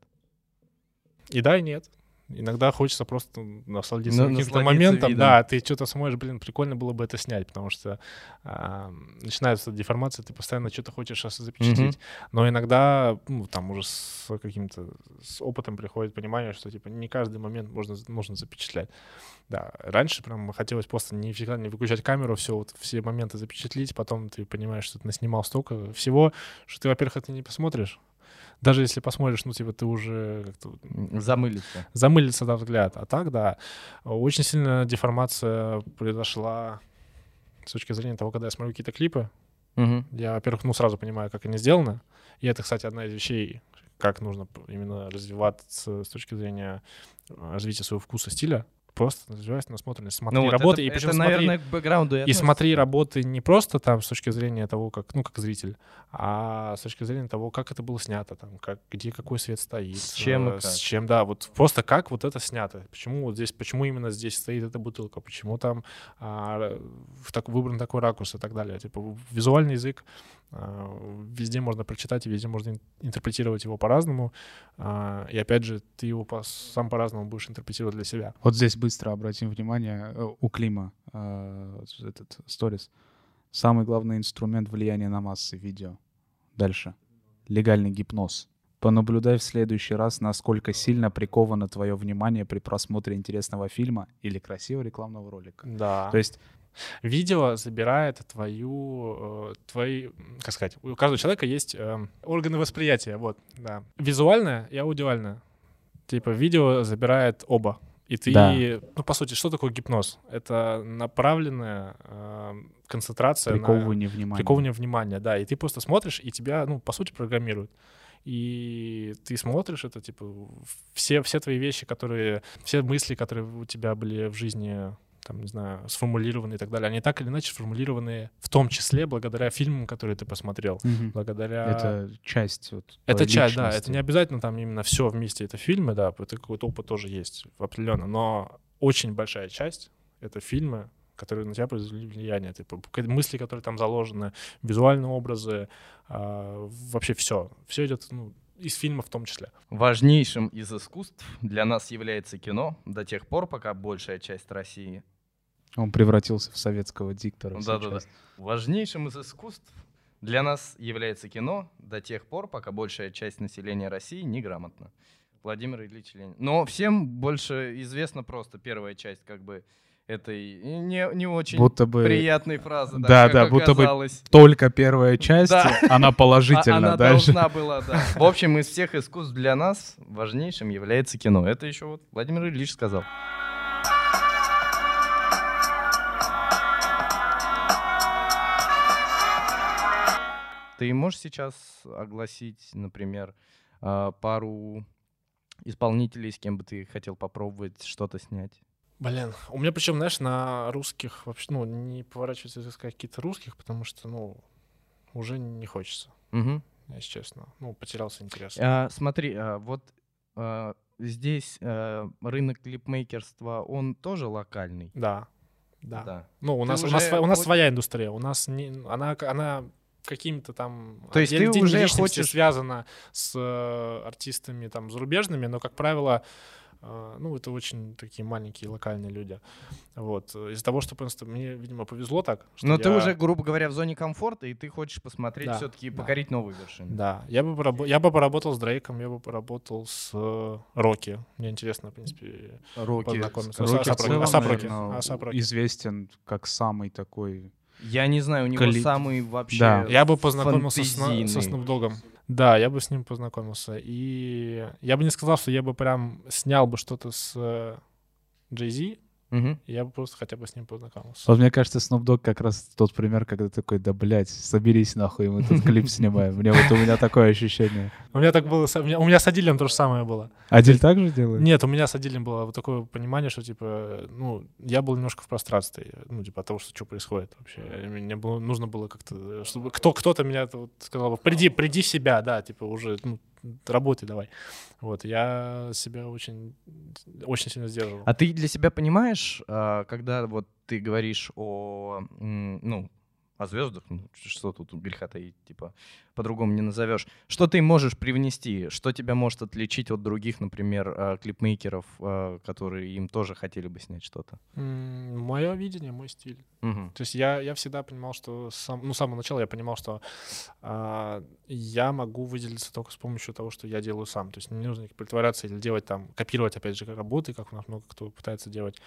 И да, и нет. Иногда хочется просто насладиться На- каким-то моментом. видом. Да, ты что-то смотришь, блин, прикольно было бы это снять, потому что а, начинается деформация, ты постоянно что-то хочешь запечатлеть. Но иногда, ну, там уже с каким-то с опытом приходит понимание, что типа не каждый момент можно, нужно запечатлять. Да, раньше прям хотелось просто не всегда не выключать камеру, все, вот, все моменты запечатлеть, потом ты понимаешь, что ты наснимал столько всего, что ты, во-первых, это не посмотришь. Даже если посмотришь, ну, типа, ты уже как-то М, Замылиться. замылится да, взгляд. А так, да, очень сильно деформация произошла с точки зрения того, когда я смотрю какие-то клипы. Мгм. Я, во-первых, ну, сразу понимаю, как они сделаны. И это, кстати, одна из вещей, как нужно именно развиваться с точки зрения э, развития своего вкуса, стиля. Просто развивайся насмотренность, смотри Ну, вот работы, это, и причем это, смотри, наверное, к бэкграунду и относится. смотри работы не просто там с точки зрения того, как, ну, как зритель, а с точки зрения того, как это было снято, там, как, где какой свет стоит. С чем и э, С чем, да, вот просто как вот это снято. Почему вот здесь, почему именно здесь стоит эта бутылка, почему там а, в так, выбран такой ракурс и так далее. Типа визуальный язык везде можно прочитать и везде можно ин- интерпретировать его по-разному. А, и опять же, ты его по- сам по-разному будешь интерпретировать для себя. Вот здесь быстро обратим внимание э, у Клима э, этот сторис. Самый главный инструмент влияния на массы видео. Дальше. Легальный гипноз. Понаблюдай в следующий раз, насколько сильно приковано твое внимание при просмотре интересного фильма или красивого рекламного ролика. Да. То есть Видео забирает твою, э, твои, как сказать, у каждого человека есть эм, органы восприятия, вот, да. Визуальное и аудиальное. Типа видео забирает оба. И ты, Да. ну, по сути, что такое гипноз? Это направленная эм, концентрация на приковывание внимания. приковывание внимания, да. И ты просто смотришь, и тебя, ну, по сути, программируют. И ты смотришь это, типа, все, все твои вещи, которые, все мысли, которые у тебя были в жизни, там, не знаю, сформулированы и так далее, они так или иначе сформулированы в том числе благодаря фильмам, которые ты посмотрел, Мгм. благодаря... Это часть вот Это часть, да, это не обязательно там именно все вместе, это фильмы, да, это какой-то опыт тоже есть определенно, но очень большая часть — это фильмы, которые на тебя произвели влияние, типа мысли, которые там заложены, визуальные образы, а, вообще все, все идет ну, из фильма в том числе. Важнейшим из искусств для нас является кино. До тех пор, пока большая часть России Он превратился в советского диктора. Да-да-да. Важнейшим из искусств для нас является кино до тех пор, пока большая часть населения России неграмотна. Владимир Ильич Ленин. Но всем больше известна просто первая часть как бы этой не, не очень Будто бы приятной фразы. Да, как да, будто бы только первая часть, Да. [laughs] она положительна. она Дальше должна была, да. В общем, из всех искусств для нас важнейшим является кино. Это еще вот Владимир Ильич сказал. Ты можешь сейчас огласить, например, а, пару исполнителей, с кем бы ты хотел попробовать что-то снять? Блин, у меня причем, знаешь, на русских вообще, ну, не поворачивается искать каких-то русских, потому что, ну, уже не хочется, Мгм. если честно. Ну, потерялся интерес. А, смотри, а, вот а, здесь а, рынок клипмейкерства, он тоже локальный. Да, да. Ну, у Ты нас, у уже нас, сво- у нас своя индустрия. У нас не, она, она какими-то там То есть ты уже хочешь- связана с э, артистами там зарубежными, но, как правило, э, ну, это очень такие маленькие локальные люди. Вот. Из-за того, что просто мне, видимо, повезло так, что Но ты я- уже, грубо говоря, в зоне комфорта, и ты хочешь посмотреть Да, все-таки, да. покорить новые вершины. Да, я бы, порабо- я бы поработал с Дрейком, я бы поработал с э, Рокки. Мне интересно, в принципе, Роки. познакомиться. Рокки в A$AP Rocky. целом, A$AP Rocky. наверно, A$AP Rocky. известен как самый такой... Я не знаю, у него Кали- самый вообще Да. Я бы познакомился с, на- со Snoop Dogg'ом. Да, я бы с ним познакомился. И я бы не сказал, что я бы прям снял бы что-то с э, Jay-Z, Мгм. я бы просто хотя бы с ним познакомился. Вот мне кажется, Snoop Dogg как раз тот пример, когда такой, да, блядь, соберись нахуй, мы тут клип снимаем. Мне вот у меня такое ощущение. У меня так было, у меня, у меня с Адилем то же самое было. Адиль так же делает? Нет, у меня с Адилем было вот такое понимание, что, типа, ну, я был немножко в пространстве, ну, типа, от того, что, что происходит вообще. Мне было, нужно было как-то, чтобы кто, кто-то меня вот сказал, бы, приди, приди в себя, да, типа, уже, ну, работай давай. Вот, я себя очень, очень сильно сдерживал. А ты для себя понимаешь, а, когда вот ты говоришь о, ну, о звездах, ну, что тут греха таить, типа, по-другому не назовешь. Что ты можешь привнести? Что тебя может отличить от других, например, а, клипмейкеров, а, которые им тоже хотели бы снять что-то? Мое видение, мой стиль. Мгм. То есть я, я всегда понимал, что сам, ну, с самого начала я понимал, что а, я могу выделиться только с помощью того, что я делаю сам. То есть не нужно притворяться или делать там, копировать, опять же, работы, как у нас много кто пытается делать.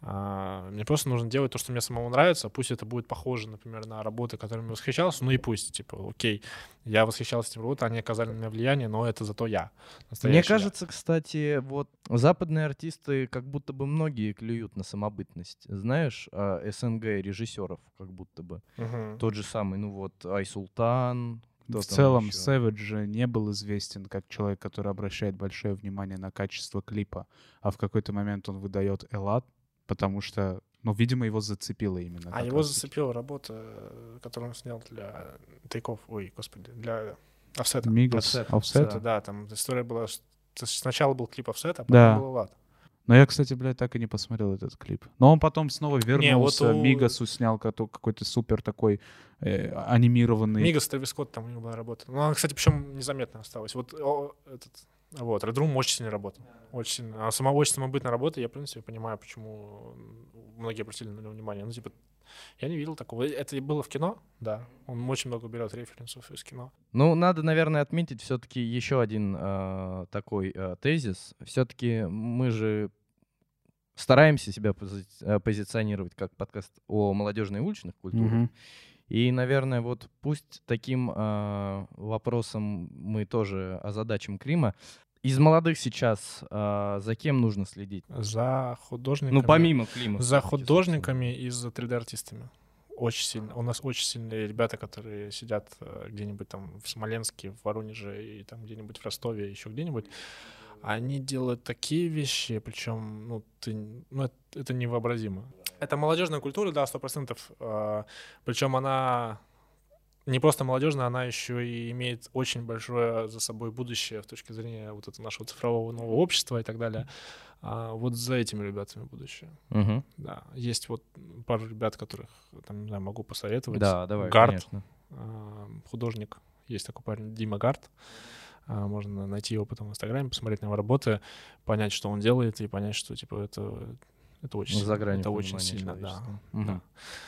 А, мне просто нужно делать то, что мне самому нравится. Пусть это будет похоже, например, на работы, которыми восхищался, ну и пусть, типа, окей, я восхищался этим работой, они оказали на меня влияние, но это зато я. Мне настоящий я. кажется, кстати, вот западные артисты как будто бы многие клюют на самобытность. Знаешь, а, СНГ режиссеров как будто бы. Мгм. Тот же самый, ну вот, Айсултан, Кто В целом, еще? Savage же не был известен как человек, который обращает большое внимание на качество клипа, а в какой-то момент он выдает Элат, потому что, ну, видимо, его зацепило именно. А его зацепила работа, э, которую он снял для тейков, ой, господи, для офсета. Мигас. Offset, да, там история была, сначала был клип офсета, а потом Да. был лад. Но я, кстати, блядь, так и не посмотрел этот клип. Но он потом снова вернулся, вот у- Мигасу снял какой-то супер такой э, анимированный. Мигас, Трэвис Скотт, там у него была работа. Ну, она, кстати, причем незаметно осталась. Вот о, этот, вот, Red Room очень сильно работал. Очень сильно. А сама очень самобытная работа, я, в принципе, понимаю, почему многие обратили на него внимание. Ну, типа, я не видел такого. Это и было в кино, да. Он очень много берет референсов из кино. Ну, надо, наверное, отметить все-таки еще один э, такой э, тезис. Все-таки мы же стараемся себя пози- э, позиционировать как подкаст о молодежной и уличных культурах. Мгм. И, наверное, вот пусть таким э, вопросом мы тоже озадачим Клима. Из молодых сейчас э, за кем нужно следить? За художниками. Ну, помимо Клима. За художниками и за 3D-артистами. Очень сильно. У нас очень сильные ребята, которые сидят э, где-нибудь там в Смоленске, в Воронеже и там где-нибудь в Ростове, еще где-нибудь. Они делают такие вещи, причем, ну, ты, ну это, это невообразимо. Это молодежная культура, да, сто процентов. Причем она не просто молодежная, она еще и имеет очень большое за собой будущее в точке зрения вот этого нашего цифрового нового общества и так далее. А вот за этими ребятами будущее. Мгм. Да, есть вот пару ребят, которых там, не знаю, могу посоветовать. Да, давай, Гард, конечно. а, художник, есть такой парень Дима Гард. А, Можно найти его потом в Инстаграме, посмотреть на его работы, понять, что он делает, и понять, что типа это, это очень, За гранью это очень сильно, да. Мгм. да.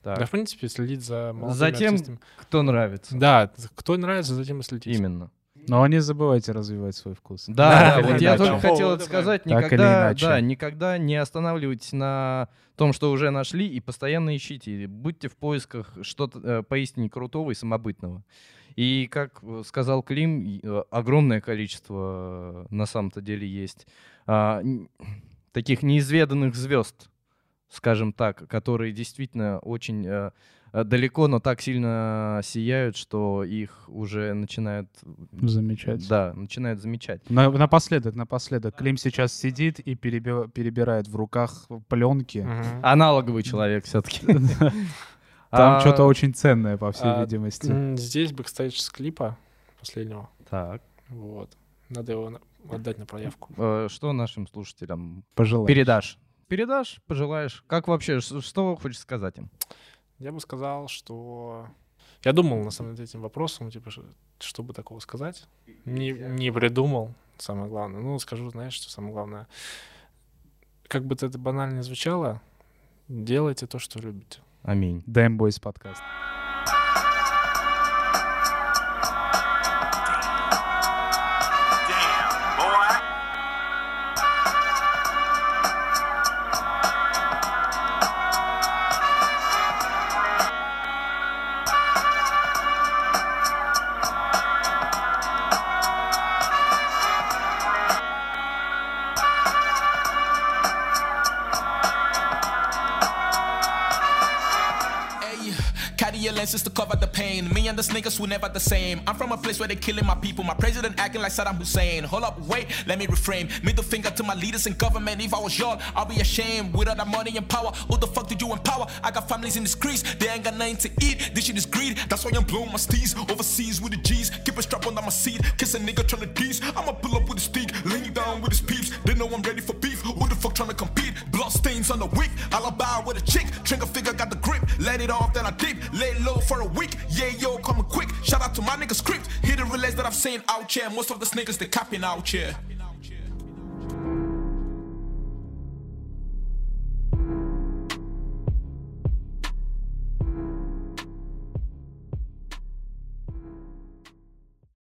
Так, Да, в принципе, следить за молодыми За тем, артистами. кто нравится. Да, кто нравится, затем и следить. Именно. Но не забывайте развивать свой вкус. Да, Так вот я иначе. только хотел это сказать. Никогда, да, никогда не останавливайтесь на том, что уже нашли, и постоянно ищите. Будьте в поисках что-то э, поистине крутого и самобытного. И, как э, сказал Клим, э, огромное количество на самом-то деле есть а, таких неизведанных звезд, скажем так, которые действительно очень э, э, далеко, но так сильно сияют, что их уже начинают, Замечательно. да, начинают замечать. На- напоследок, напоследок. Клим сейчас сидит и переби- перебирает в руках пленки. Мгм. Аналоговый человек все-таки. [laughs] Там А, что-то очень ценное, по всей а, видимости. Здесь бэкстейдж с клипа последнего. Так. Вот. Надо его на- отдать на проявку. э, Что нашим слушателям Пожелай. передашь? Передашь, пожелаешь? Как вообще, что хочешь сказать им? Я бы сказал, что... Я думал, на самом деле, этим вопросом, типа, что бы такого сказать. Не, не придумал, самое главное. Ну, скажу, знаешь, что самое главное. Как бы это банально звучало, делайте то, что любите. Аминь. Damn Boys подкаст. The were never the same. I'm from a place where they killing my people. My president acting like Saddam Hussein. Hold up, wait, let me reframe. Middle finger to my leaders in government. If I was young, I'll be ashamed. With all that money and power, who the fuck did you empower? I got families in the streets, they ain't got nothing to eat. This shit is greed. That's why I'm blowing my steez overseas with the G's. Keep a strap under my seat. Kiss a nigga trying to tease. I'ma pull up with a stick, laying down with his peeps. They know I'm ready for beef. Who the fuck trying to compete? Blood stains on the wick. I'll bow with a chick. Trigger figure got the grip. Let it off, then I dip. Lay low for a week. Yeah, yo, to my niggas script. Hear the relays that I've seen out here. Most of the niggas they capping out here.